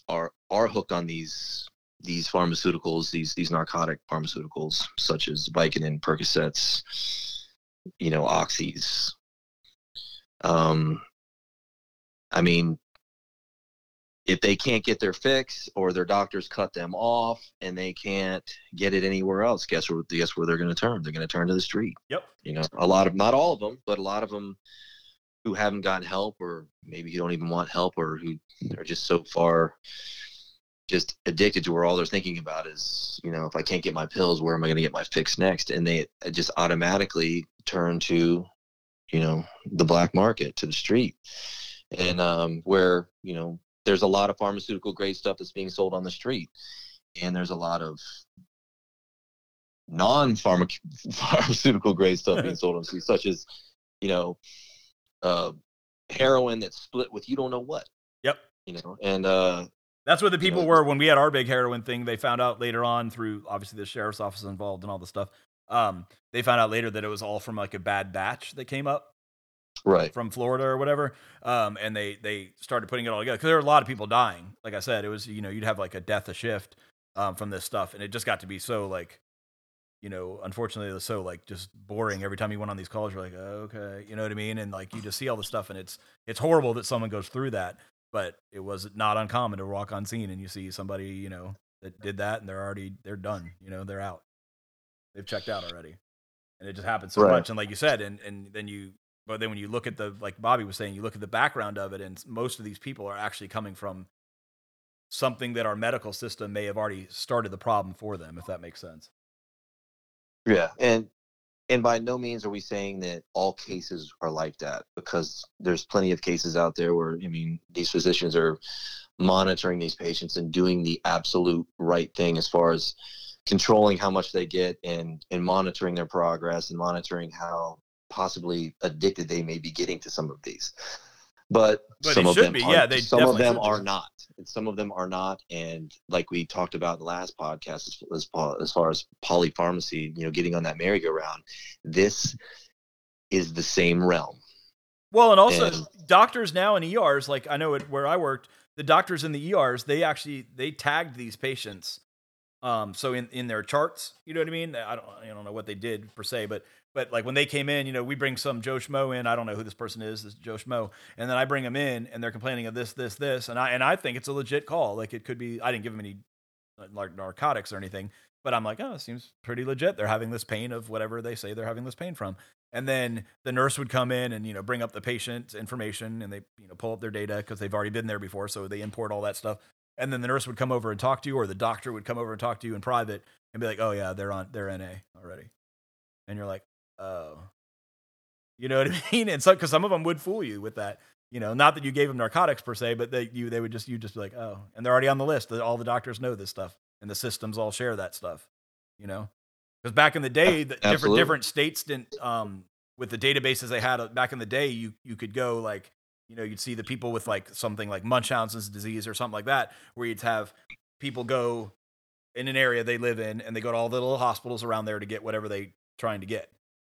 are are hooked on these these pharmaceuticals these these narcotic pharmaceuticals such as Vicodin, Percocets, you know oxys um I mean if they can't get their fix or their doctors cut them off and they can't get it anywhere else guess where guess where they're going to turn? They're going to turn to the street. Yep. you know a lot of not all of them but a lot of them who haven't gotten help or maybe who don't even want help or who are just so far just addicted to where all they're thinking about is you know if i can't get my pills where am i going to get my fix next? And they just automatically turn to you know the black market to the street and um, where you know there's a lot of pharmaceutical grade stuff that's being sold on the street and there's a lot of non-pharmaceutical grade stuff being sold on the street such as you know uh, heroin that's split with you don't know what Yep. you know and uh That's where the people know, were when we had our big heroin thing. They found out later on through obviously the sheriff's office involved and all the stuff. Um, they found out later that it was all from like a bad batch that came up right from Florida or whatever. Um, and they they started putting it all together because there were a lot of people dying. Like I said, it was you know you'd have like a death a shift um, from this stuff, and it just got to be so like you know, unfortunately, it was so like just boring. Every time you went on these calls, you're like, oh, okay, you know what I mean? And like you just see all the stuff, and it's it's horrible that someone goes through that. But it was not uncommon to walk on scene and you see somebody, you know, that did that, and they're already they're done. You know, they're out. They've checked out already, and it just happens so Right. much. And like you said, and and then you, but then when you look at the like Bobby was saying, you look at the background of it, and most of these people are actually coming from something that our medical system may have already started the problem for them, if that makes sense. Yeah, and and by no means are we saying that all cases are like that because there's plenty of cases out there where I mean these physicians are monitoring these patients and doing the absolute right thing as far as controlling how much they get and and monitoring their progress and monitoring how possibly addicted they may be getting to some of these. But, But some of them be, are, yeah, they some of them be. are not. And some of them are not. And like we talked about in the last podcast, as, as, far- as far as polypharmacy, you know, getting on that merry-go-round, this is the same realm. Well, and also And- doctors now in ERs, like I know it, where I worked, the doctors in the ERs, they actually they tagged these patients. Um, so in, in their charts, you know what I mean? I don't I don't know what they did per se, but but like when they came in, you know, we bring some Joe Schmo in. I don't know who this person is, this Joe Schmo, and then I bring them in, and they're complaining of this, this, this, and I and I think it's a legit call. Like it could be. I didn't give them any like narcotics or anything, but I'm like, oh, it seems pretty legit. They're having this pain of whatever they say they're having this pain from. And then the nurse would come in and you know bring up the patient's information and they you know pull up their data because they've already been there before, so they import all that stuff. And then the nurse would come over and talk to you, or the doctor would come over and talk to you in private and be like, "Oh yeah, they're on they're NA already," and you're like, "Oh," you know what I mean? And so because some of them would fool you with that, you know, not that you gave them narcotics per se, but they you they would just you just be like, "Oh," and they're already on the list. All the doctors know this stuff, and the systems all share that stuff, you know. Because back in the day, the different Absolutely. different states didn't um with the databases they had uh, back in the day, you you could go like you know you'd see the people with like something like Munchausen's disease or something like that, where you'd have people go in an area they live in and they go to all the little hospitals around there to get whatever they trying to get,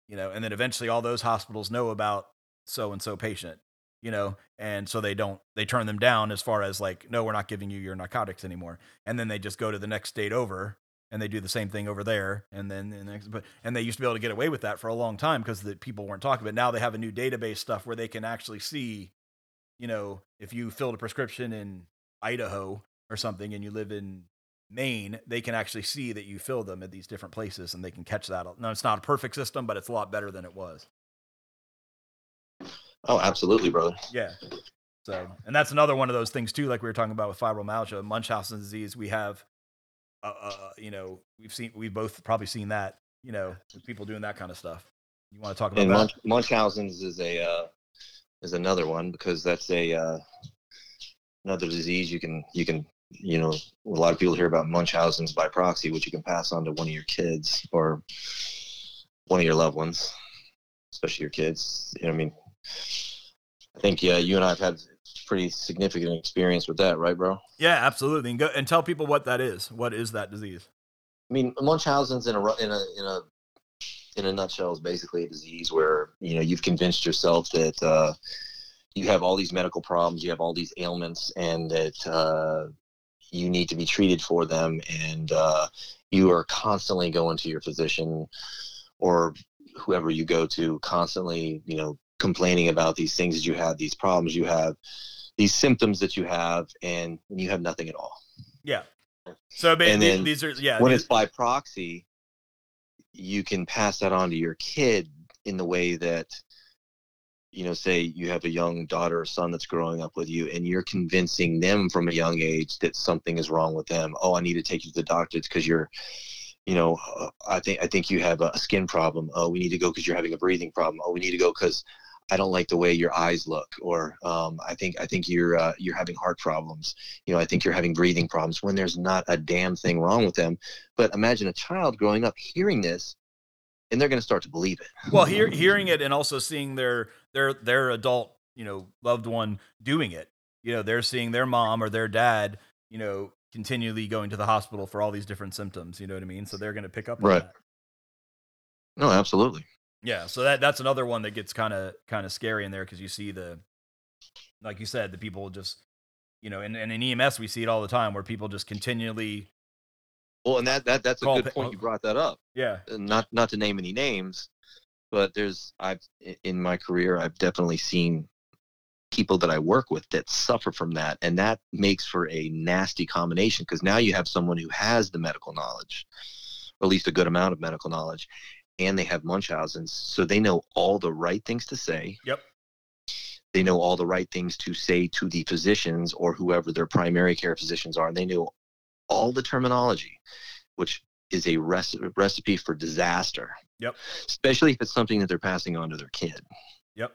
you know, and then eventually all those hospitals know about so and so patient, you know, and so they don't they turn them down as far as like no we're not giving you your narcotics anymore, and then they just go to the next state over and they do the same thing over there and then the next but and they used to be able to get away with that for a long time because the people weren't talking about it. now they have a new database stuff where they can actually see you know if you filled a prescription in idaho or something and you live in maine they can actually see that you fill them at these different places and they can catch that no it's not a perfect system but it's a lot better than it was. Oh, absolutely, brother. yeah. So and that's another one of those things too like we were talking about with fibromyalgia munchausen disease we have uh, uh, you know we've seen we've both probably seen that you know with people doing that kind of stuff. You want to talk about And that? Munch, Munchausen's is a uh, is another one because that's a uh, another disease you can you can you know a lot of people hear about Munchausen's by proxy, which you can pass on to one of your kids or one of your loved ones, especially your kids. You know, I mean, I think yeah, you and I have had pretty significant experience with that, right, bro? yeah absolutely and go and tell people what that is what is that disease I mean, Munchausen's in a in a in a in a nutshell is basically a disease where you know you've convinced yourself that uh, you have all these medical problems, you have all these ailments, and that uh, you need to be treated for them, and uh, you are constantly going to your physician or whoever you go to, constantly, you know, complaining about these things that you have, these problems you have, these symptoms that you have, and you have nothing at all. yeah so ba- And the- then these are yeah when these- it's by proxy, you can pass that on to your kid in the way that, you know, say you have a young daughter or son that's growing up with you, and you're convincing them from a young age that something is wrong with them. Oh, I need to take you to the doctor because you're, you know, uh, I think I think you have a skin problem. Oh, we need to go because you're having a breathing problem. Oh, we need to go because I don't like the way your eyes look, or um, I think I think you're uh, you're having heart problems. You know, I think you're having breathing problems when there's not a damn thing wrong with them. But imagine a child growing up hearing this, and they're going to start to believe it. well hear, hearing it and also seeing their their their adult you know loved one doing it you know they're seeing their mom or their dad you know continually going to the hospital for all these different symptoms you know what i mean so they're going to pick up on Right. that No, absolutely. Yeah so that that's another one that gets kind of kind of scary in there because you see the like you said the people just you know and, and in ems we see it all the time where people just continually Well, and that that that's a good point. You brought that up. Yeah. Uh, Not not to name any names, but there's I've in my career I've definitely seen people that I work with that suffer from that, and that makes for a nasty combination because now you have someone who has the medical knowledge, or at least a good amount of medical knowledge, and they have Munchausen's, so they know all the right things to say. Yep. They know all the right things to say to the physicians or whoever their primary care physicians are. And they know all the terminology, which is a recipe for disaster. Yep. Especially if it's something that they're passing on to their kid. Yep.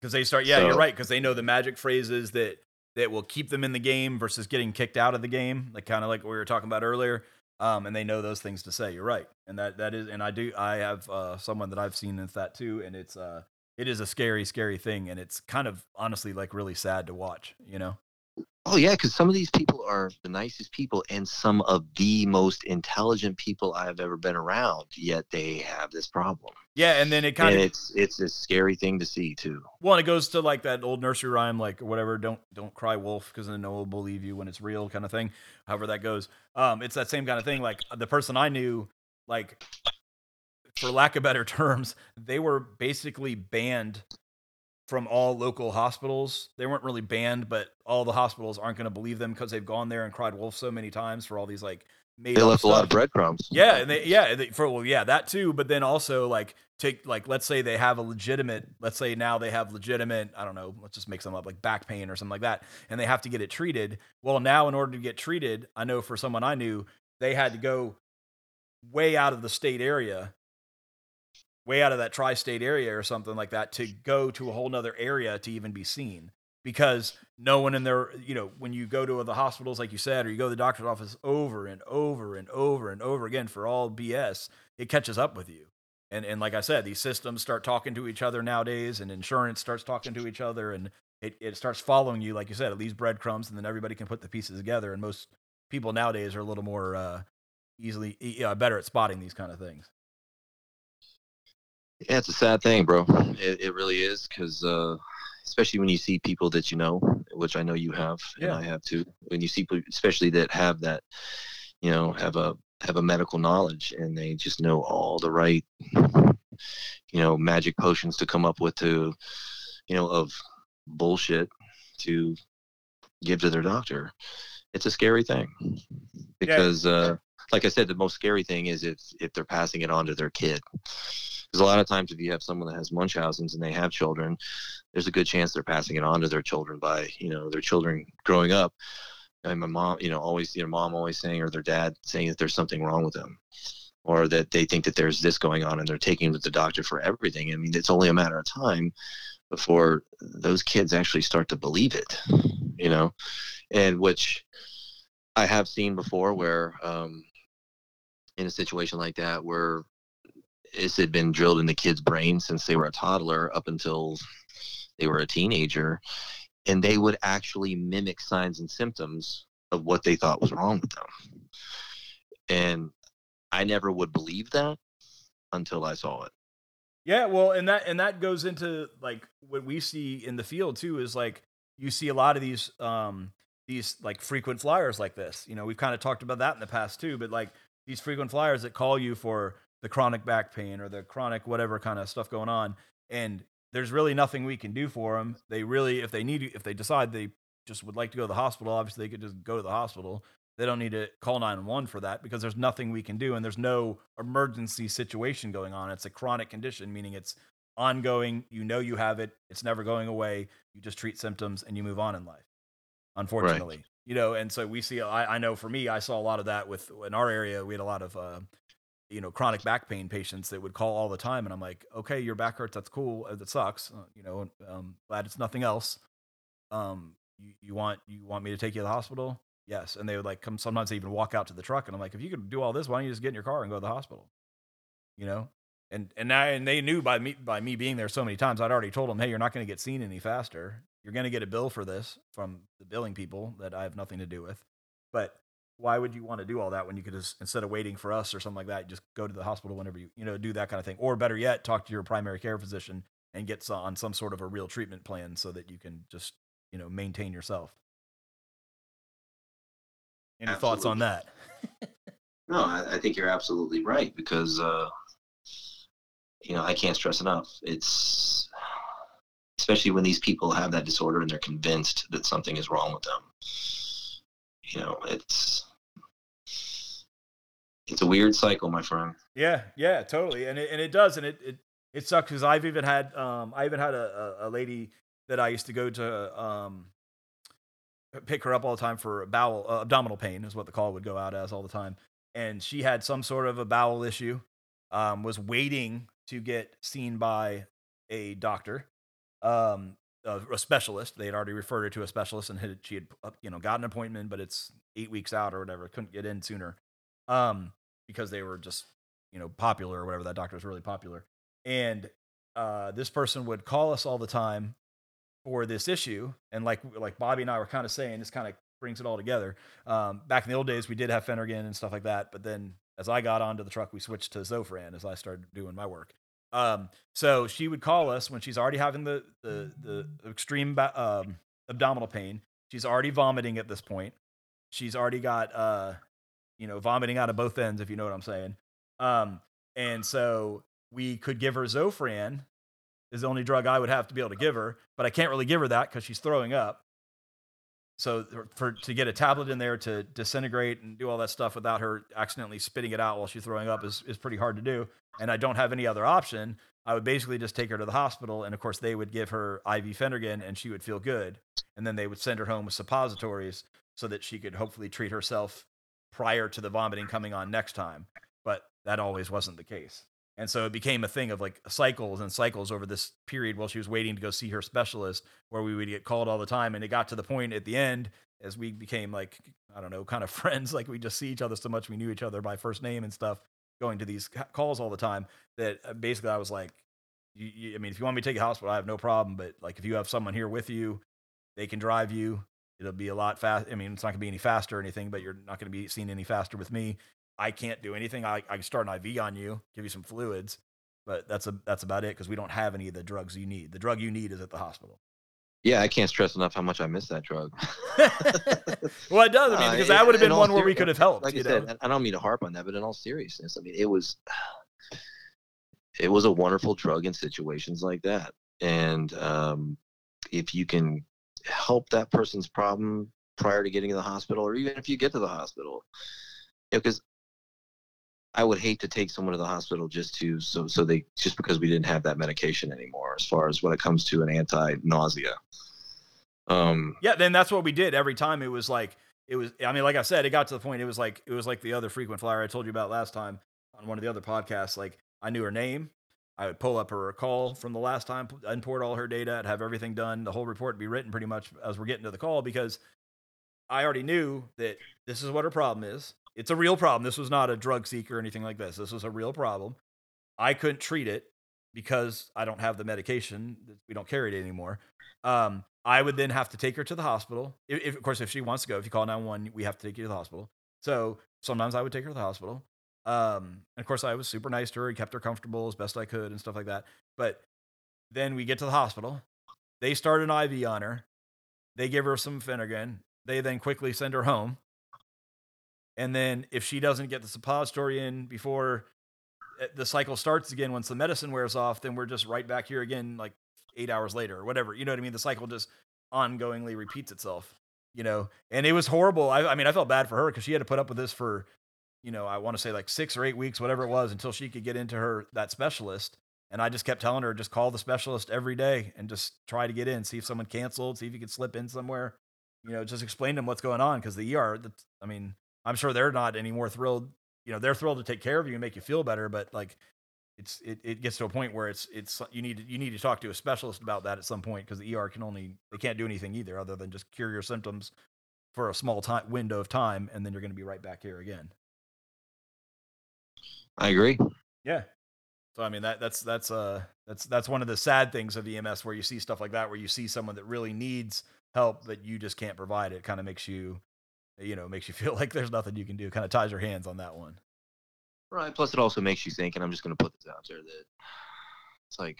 Because they start, yeah, you're right. Because they know the magic phrases that that will keep them in the game versus getting kicked out of the game, like kind of like what we were talking about earlier. Um, and they know those things to say. You're right, and that that is, and I do. I have uh, someone that I've seen with that too, and it's uh, it is a scary, scary thing, and it's kind of honestly like really sad to watch. You know? Oh yeah, because some of these people are the nicest people and some of the most intelligent people I've ever been around. Yet they have this problem, Yeah, and then it kind and of it's it's a scary thing to see too. Well, and it goes to like that old nursery rhyme, like whatever, don't don't cry wolf, because then no one will believe you when it's real, kind of thing. However that goes, um, it's that same kind of thing. Like the person I knew, like for lack of better terms, they were basically banned from all local hospitals. They weren't really banned, but all the hospitals aren't going to believe them because they've gone there and cried wolf so many times for all these like made They left a lot of breadcrumbs. Yeah, and they, yeah, they, for well, yeah, that too. But then also like take like let's say they have a legitimate, let's say now they have legitimate, I don't know, let's just make some up like back pain or something like that, and they have to get it treated. Well, now in order to get treated, I know for someone I knew, they had to go way out of the state area, way out of that tri-state area or something like that to go to a whole nother area to even be seen because no one in there, you know, when you go to the hospitals, like you said, or you go to the doctor's office over and over and over and over again for all BS, it catches up with you. And and like I said, these systems start talking to each other nowadays, and insurance starts talking to each other, and it, it starts following you, like you said, it leaves breadcrumbs, and then everybody can put the pieces together. And most people nowadays are a little more uh, easily, uh, better at spotting these kind of things. Yeah, it's a sad thing, bro. It, it really is because, uh, especially when you see people that you know, which I know you have, and Yeah. I have too. When you see, people, especially that have that, you know, have a have a medical knowledge, and they just know all the right, you know, magic potions to come up with to, you know, of bullshit to give to their doctor. It's a scary thing because, uh, like I said, the most scary thing is if if they're passing it on to their kid. Because a lot of times, if you have someone that has Munchausen's and they have children, there's a good chance they're passing it on to their children by, you know, their children growing up. And my mom, you know, always, you know, mom always saying, or their dad saying that there's something wrong with them, or that they think that there's this going on and they're taking them to the doctor for everything. I mean, it's only a matter of time before those kids actually start to believe it, you know, and which I have seen before where, um, in a situation like that where this had been drilled in the kid's brain since they were a toddler up until they were a teenager and they would actually mimic signs and symptoms of what they thought was wrong with them and i never would believe that until i saw it Yeah, well, and that and that goes into like what we see in the field too is like you see a lot of these um these like frequent flyers like this. You know, we've kind of talked about that in the past too, but like these frequent flyers that call you for the chronic back pain or the chronic whatever kind of stuff going on and there's really nothing we can do for them. They really if they need if they decide they just would like to go to the hospital, obviously they could just go to the hospital. They don't need to call 911 for that because there's nothing we can do and there's no emergency situation going on. It's a chronic condition, meaning it's ongoing. You know you have it. It's never going away. You just treat symptoms and you move on in life. Unfortunately, you know, and so we see. I, I know for me, I saw a lot of that with in our area. We had a lot of uh, you know chronic back pain patients that would call all the time, and I'm like, okay, your back hurts. That's cool. uh, That sucks. Uh, you know, um, glad it's nothing else. Um, you, you want you want me to take you to the hospital? Yes. And they would like come. Sometimes they even walk out to the truck, and I'm like, if you could do all this, why don't you just get in your car and go to the hospital? You know. And and I, and they knew by me by me being there so many times, I'd already told them, hey, you're not going to get seen any faster. You're going to get a bill for this from the billing people that I have nothing to do with. But why would you want to do all that when you could just instead of waiting for us or something like that, just go to the hospital whenever you you know do that kind of thing, or better yet, talk to your primary care physician and get on some sort of a real treatment plan so that you can just you know maintain yourself. Any thoughts on that? No, I, I think you're absolutely right because uh, you know I can't stress enough. It's especially when these people have that disorder and they're convinced that something is wrong with them. You know, it's it's a weird cycle, my friend. Yeah, yeah, totally, and it, and it does, and it it, it sucks because I've even had um I even had a, a, a lady that I used to go to um pick her up all the time for bowel uh, abdominal pain is what the call would go out as all the time, and she had some sort of a bowel issue, um was waiting to get seen by a doctor, um a, a specialist. They had already referred her to a specialist, and had, she had uh, you know got an appointment, but it's eight weeks out or whatever. Couldn't get in sooner um, because they were just you know popular or whatever. That doctor was really popular, and uh, this person would call us all the time for this issue. And like like Bobby and I were kind of saying, this kind of brings it all together. Um, back in the old days, we did have Phenergan and stuff like that, but then as I got onto the truck, we switched to Zofran as I started doing my work. Um, so she would call us when she's already having the the, the extreme um, abdominal pain. She's already vomiting at this point. She's already got uh, you know, vomiting out of both ends, if you know what I'm saying. Um, and so we could give her Zofran, is the only drug I would have to be able to give her, but I can't really give her that because she's throwing up. So for to get a tablet in there to disintegrate and do all that stuff without her accidentally spitting it out while she's throwing up is, is pretty hard to do. And I don't have any other option. I would basically just take her to the hospital, and of course they would give her IV Phenergan, and she would feel good. And then they would send her home with suppositories so that she could hopefully treat herself prior to the vomiting coming on next time. But that always wasn't the case. And so it became a thing of like cycles and cycles over this period while she was waiting to go see her specialist, where we would get called all the time. And it got to the point at the end, as we became like, I don't know, kind of friends, like we just see each other so much, we knew each other by first name and stuff, going to these calls all the time, that uh, basically I was like, you, you, I mean, if you want me to take you to hospital, I have no problem. But like, if you have someone here with you, they can drive you. It'll be a lot fast. I mean, it's not going to be any faster or anything, but you're not going to be seen any faster with me. I can't do anything. I, I can start an IV on you, give you some fluids, but that's a that's about it because we don't have any of the drugs you need. The drug you need is at the hospital. Yeah, I can't stress enough how much I miss that drug. well, it does. I mean, because uh, that would have been one where we could have helped. Like I said, I don't mean to harp on that, but in all seriousness, I mean, it was it was a wonderful drug in situations like that. And um, if you can help that person's problem prior to getting to the hospital, or even if you get to the hospital. You because I would hate to take someone to the hospital just to so so they just because we didn't have that medication anymore. As far as when it comes to an anti nausea. Um, yeah, then that's what we did every time. It was like it was. I mean, like I said, it got to the point. It was like it was like the other frequent flyer I told you about last time on one of the other podcasts. Like I knew her name, I would pull up her call from the last time, import all her data, and have everything done. The whole report be written pretty much as we're getting to the call because I already knew that this is what her problem is. It's a real problem. This was not a drug seeker or anything like this. This was a real problem. I couldn't treat it because I don't have the medication. We don't carry it anymore. Um, I would then have to take her to the hospital. If, if, of course, if she wants to go, if you call 911, we have to take you to the hospital. So sometimes I would take her to the hospital. Um, and of course, I was super nice to her, and kept her comfortable as best I could, and stuff like that. But then we get to the hospital. They start an IV on her. They give her some Phenergan. They then quickly send her home. And then if she doesn't get the suppository in before eh, the cycle starts again, once the medicine wears off, then we're just right back here again, like eight hours later or whatever. You know what I mean? The cycle just ongoingly repeats itself. You know, and it was horrible. I, I mean, I felt bad for her because she had to put up with this for you know, I want to say like six or eight weeks, whatever it was, until she could get into her that specialist. And I just kept telling her, just call the specialist every day and just try to get in, see if someone canceled, see if you could slip in somewhere. You know, just explain to them what's going on because the ER, I mean, I'm sure they're not any more thrilled. You know, they're thrilled to take care of you and make you feel better, but like, it's it, it gets to a point where it's it's you need to, you need to talk to a specialist about that at some point because the ER can only they can't do anything either other than just cure your symptoms for a small time window of time and then you're going to be right back here again. I agree. Yeah. So I mean that that's that's uh that's that's one of the sad things of EMS where you see stuff like that where you see someone that really needs help but you just can't provide it. Kind of makes you you know makes you feel like there's nothing you can do. Kind of ties your hands on that one. Right. Plus, it also makes you think, and I'm just going to put this out there that it's like,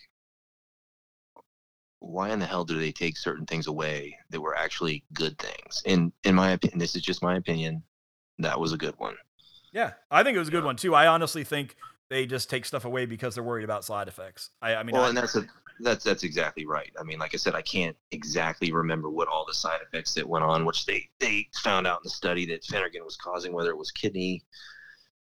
why in the hell do they take certain things away that were actually good things? In in my opinion, this is just my opinion. That was a good one. Yeah, I think it was a good one too. I honestly think they just take stuff away because they're worried about side effects. I, I mean, well, I, and that's a that's that's exactly right. I mean, like I said, I can't exactly remember what all the side effects that went on, which they they found out in the study that Phenergan was causing, whether it was kidney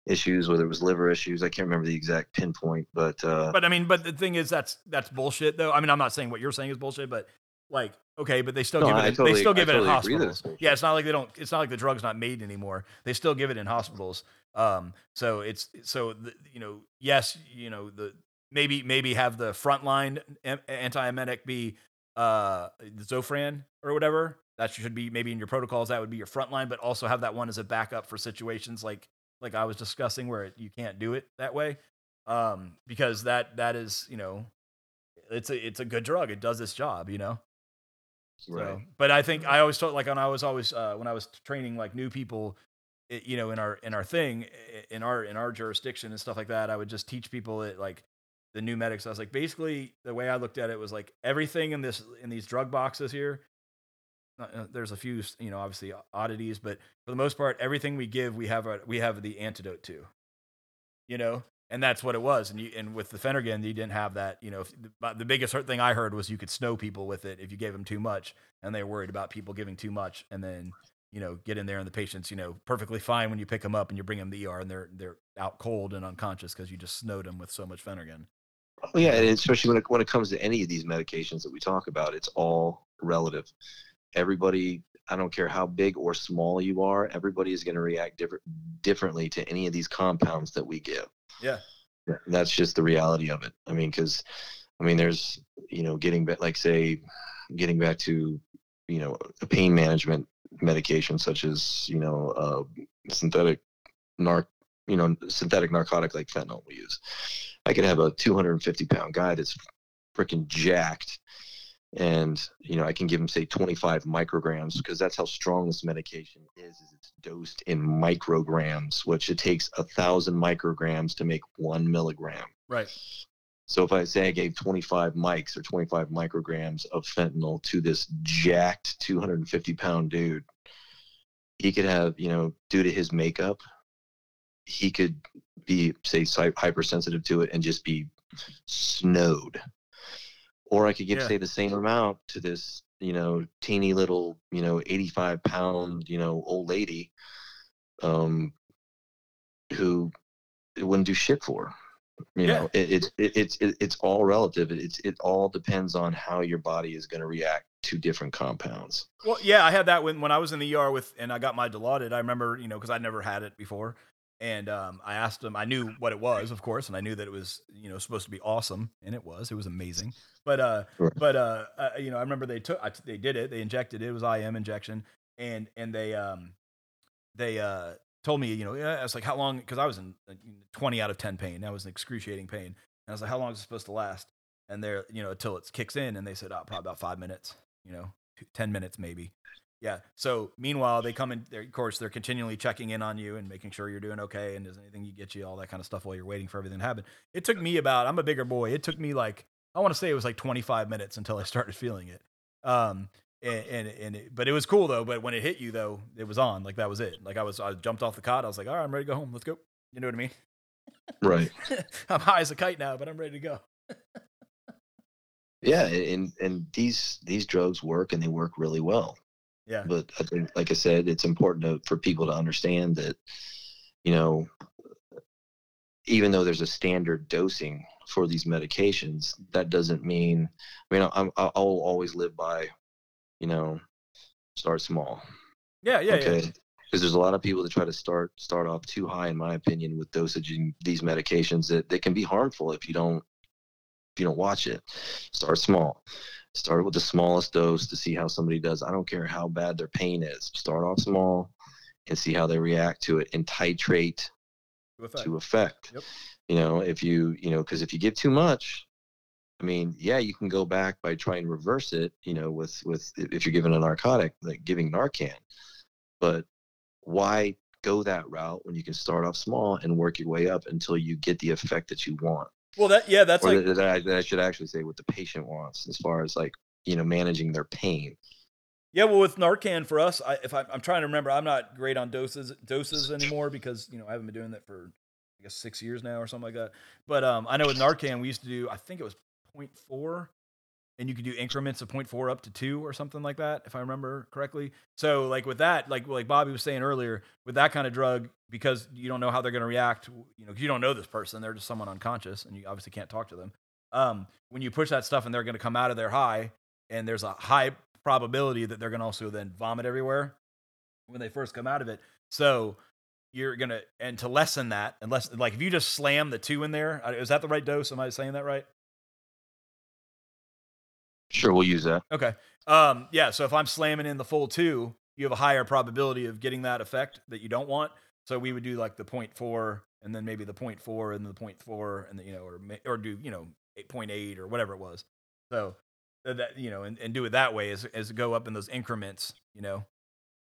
issues, whether it was liver issues. I can't remember the exact pinpoint, but uh, but I mean, but the thing is, that's that's bullshit though. I mean, I'm not saying what you're saying is bullshit, but like, okay, but they still No, give it. I totally- they still I give it in totally that hospitals. Yeah, it's not like they don't. It's not like the drug's not made anymore. They still give it in hospitals. Um, so it's so the, you know, yes, you know the maybe maybe have the frontline antiemetic be uh Zofran or whatever. That should be maybe in your protocols. That would be your frontline, but also have that one as a backup for situations like like I was discussing where it, you can't do it that way. Um, because that that is you know, it's a it's a good drug. It does its job. You know. So, right. but I think I always felt like when I was always uh, when I was training like new people, it, you know, in our in our thing, in our in our jurisdiction and stuff like that, I would just teach people that like the new medics. I was like, basically, the way I looked at it was like everything in this in these drug boxes here. uh, uh, There's a few, you know, obviously oddities, but for the most part, everything we give, we have a, we have the antidote to. You know, and that's what it was. And you and with the Phenergan, you didn't have that. You know, but the biggest thing I heard was you could snow people with it if you gave them too much, and they were worried about people giving too much, and then you know get in there and the patient's you know perfectly fine when you pick them up and you bring them to the ER and they're they're out cold and unconscious because you just snowed them with so much Phenergan. Oh, yeah, and especially when it, when it comes to any of these medications that we talk about, it's all relative. Everybody, I don't care how big or small you are, everybody is going to react different differently to any of these compounds that we give. Yeah. That's just the reality of it. I mean, because I mean, there's you know, getting back, like say, getting back to you know, a pain management medication such as you know, uh, synthetic narc, you know, synthetic narcotic like fentanyl we use. I could have a 250 pound guy that's freaking jacked, and you know, I can give him say 25 micrograms because that's how strong this medication is. Is it's dosed in micrograms, which it takes a thousand micrograms to make one milligram. Right. So if I say I gave 25 mics or 25 micrograms of fentanyl to this jacked 250 pound dude, he could have, you know, due to his makeup, he could be, say, hypersensitive to it and just be snowed. Or I could give, Yeah. say, the same amount to this, you know, teeny little, you know, 85 pound, you know, old lady, um, who it wouldn't do shit for. You Yeah. know, it, it, it, it's it, it's all relative. It's it all depends on how your body is going to react to different compounds. Well, yeah, I had that when when I was in the ER with, and I got my Dilaudid. I remember, you know, because I never had it before, and um, I asked them. I knew what it was, of course, and I knew that it was, you know, supposed to be awesome, and it was. It was amazing. But uh, Right. but uh, uh, you know, I remember they took, I, they did it. They injected it. It was IM injection, and and they um, they uh told me, you know, yeah, I was like, how long? Because I was in like, 20 out of 10 pain. That was an excruciating pain. And I was like, how long is it supposed to last? And they're, you know, until it kicks in. And they said, oh, probably about five minutes, you know, two- 10 minutes maybe. Yeah. So meanwhile, they come in, of course, they're continually checking in on you and making sure you're doing okay. And does anything you get you, all that kind of stuff while you're waiting for everything to happen. It took me about, I'm a bigger boy. It took me like, I want to say it was like 25 minutes until I started feeling it. Um, and and, and it, but it was cool though. But when it hit you though, it was on. Like that was it. Like I was, I jumped off the cot. I was like, all right, I'm ready to go home. Let's go. You know what I mean? Right. I'm high as a kite now, but I'm ready to go. Yeah, and and these these drugs work and they work really well. Yeah. But I think, like I said, it's important to, for people to understand that, you know, even though there's a standard dosing for these medications, that doesn't mean. I mean, I'm, I'll always live by, you know, start small. Yeah, yeah, okay. yeah. Because there's a lot of people that try to start start off too high, in my opinion, with dosaging these medications that they can be harmful if you don't if you don't watch it. Start small. Start with the smallest dose to see how somebody does. I don't care how bad their pain is. Start off small and see how they react to it and titrate To effect. to effect. Yep. You know, if you, you know, because if you give too much, I mean, yeah, you can go back by trying to reverse it, you know, with with if you're given a narcotic, like giving Narcan. But why go that route when you can start off small and work your way up until you get the effect that you want? Well, that yeah, that's or like that, I, that I should actually say what the patient wants as far as like, you know, managing their pain. Yeah, well, with Narcan for us, I, if I, I'm trying to remember, I'm not great on doses doses anymore because you know I haven't been doing that for I guess six years now or something like that. But um, I know with Narcan, we used to do I think it was 0.4, and you could do increments of 0.4 up to two or something like that, if I remember correctly. So like with that, like like Bobby was saying earlier, with that kind of drug, because you don't know how they're going to react, you know, you don't know this person, they're just someone unconscious, and you obviously can't talk to them. Um, when you push that stuff and they're going to come out of their high, and there's a high probability that they're going to also then vomit everywhere when they first come out of it. So you're going to, and to lessen that, unless, like, if you just slam the two in there, uh, that the right dose? Am I saying that right? Sure, we'll use that. Okay. Um, yeah. So if I'm slamming in the full two, you have a higher probability of getting that effect that you don't want. So we would do like the 0.4 and then maybe the 0.4 and the 0.4 and the, you know, or, or do, you know, 8.8 or whatever it was. So that, you know, and, and do it that way as, as go up in those increments, you know,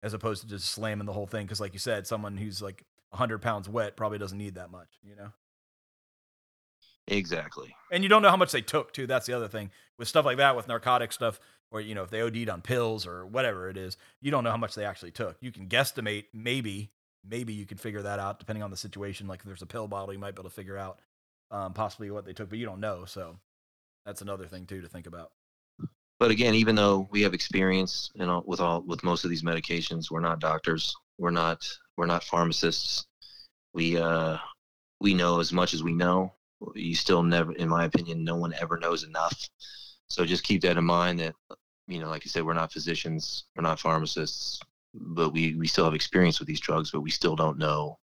as opposed to just slamming the whole thing. Cause like you said, someone who's like 100 pounds wet probably doesn't need that much, you know? Exactly. and you don't know how much they took too. That's the other thing with stuff like that, with narcotic stuff, or you know, if they OD'd on pills or whatever it is, you don't know how much they actually took. You can guesstimate, maybe, maybe you can figure that out depending on the situation. Like if there's a pill bottle, you might be able to figure out um, possibly what they took, but you don't know. So that's another thing too to think about. But again, even though we have experience, you know, with all with most of these medications, we're not doctors. We're not we're not pharmacists. We uh we know as much as we know. You still never, in my opinion, no one ever knows enough. So just keep that in mind. That you know, like you said, we're not physicians, we're not pharmacists, but we we still have experience with these drugs, but we still don't know.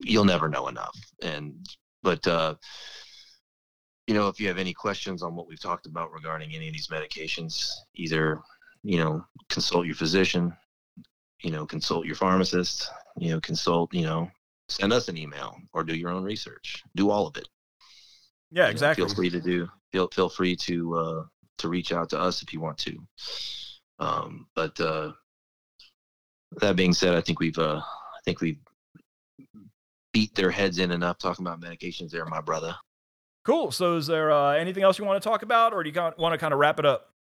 You'll never know enough. And but uh you know, if you have any questions on what we've talked about regarding any of these medications, either, you know, consult your physician, you know, consult your pharmacist, you know, consult, you know, send us an email or do your own research. Do all of it. Yeah, You know, exactly. feel free to do feel feel free to uh to reach out to us if you want to. Um but uh that being said, I think we've uh I think we've beat their heads in enough talking about medications there, my brother. Cool. So is there uh, anything else you want to talk about, or do you want to kind of wrap it up?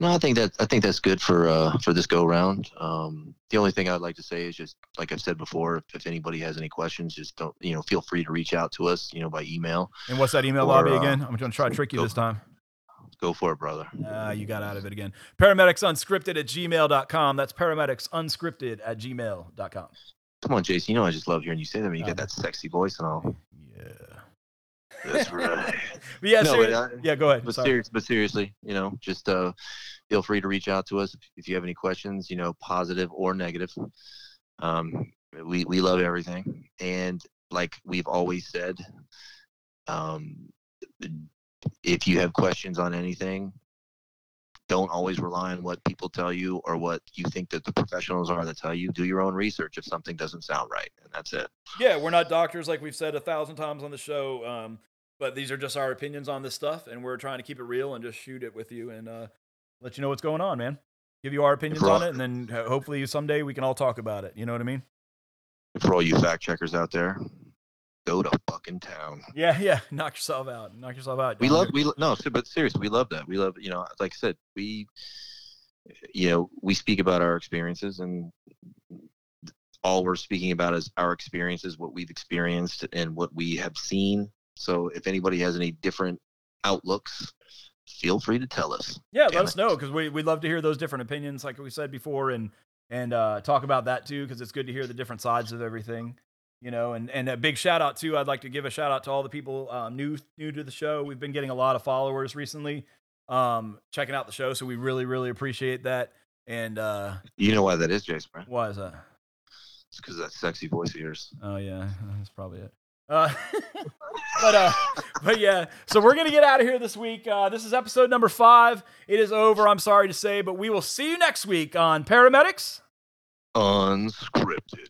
No, I think that I think that's good for uh, for this go round. Um, the only thing I'd like to say is just like I've said before, if, if anybody has any questions, just don't you know feel free to reach out to us, you know, by email. And what's that email, Or, Bobby? uh, Again, I'm going to try to trick you go- this time. Go for it, brother. Ah, you got out of it again. Paramedics unscripted at gmail.com. That's paramedics unscripted at gmail.com. Come on, Jason. You know I just love hearing you say that. When you Uh, get that sexy voice and all. Yeah. That's right. But yeah, No, seri- but, uh, yeah, go ahead. but serious, but seriously, you know, just uh, feel free to reach out to us if, if you have any questions, you know, positive or negative. Um, we we love everything, and like we've always said, um, if you have questions on anything, don't always rely on what people tell you or what you think that the professionals are that tell you. Do your own research if something doesn't sound right, and that's it. Yeah, we're not doctors like we've said a thousand times on the show. Um, but these are just our opinions on this stuff, and we're trying to keep it real and just shoot it with you and uh, let you know what's going on, man. Give you our opinions on it, and then hopefully someday we can all talk about it. You know what I mean? For all you fact checkers out there, go to fucking town. Yeah, yeah. Knock yourself out. Knock yourself out. we love we no but seriously we love that we love you know like i said we you know we speak about our experiences and all we're speaking about is our experiences what we've experienced and what we have seen so if anybody has any different outlooks feel free to tell us Yeah, Damn let us it. know because we we'd love to hear those different opinions, like we said before, and and uh, talk about that too because it's good to hear the different sides of everything, you know. And and a big shout out too. I'd like to give a shout out to all the people um, new new to the show. We've been getting a lot of followers recently, um, checking out the show, so we really really appreciate that. And uh, you know why that is jason right? why is that? it's because that sexy voice of yours Oh yeah, that's probably it. Uh, but uh, but yeah. So we're gonna get out of here this week. Uh, this is episode number five. It is over. I'm sorry to say, but we will see you next week on Paramedics. unscripted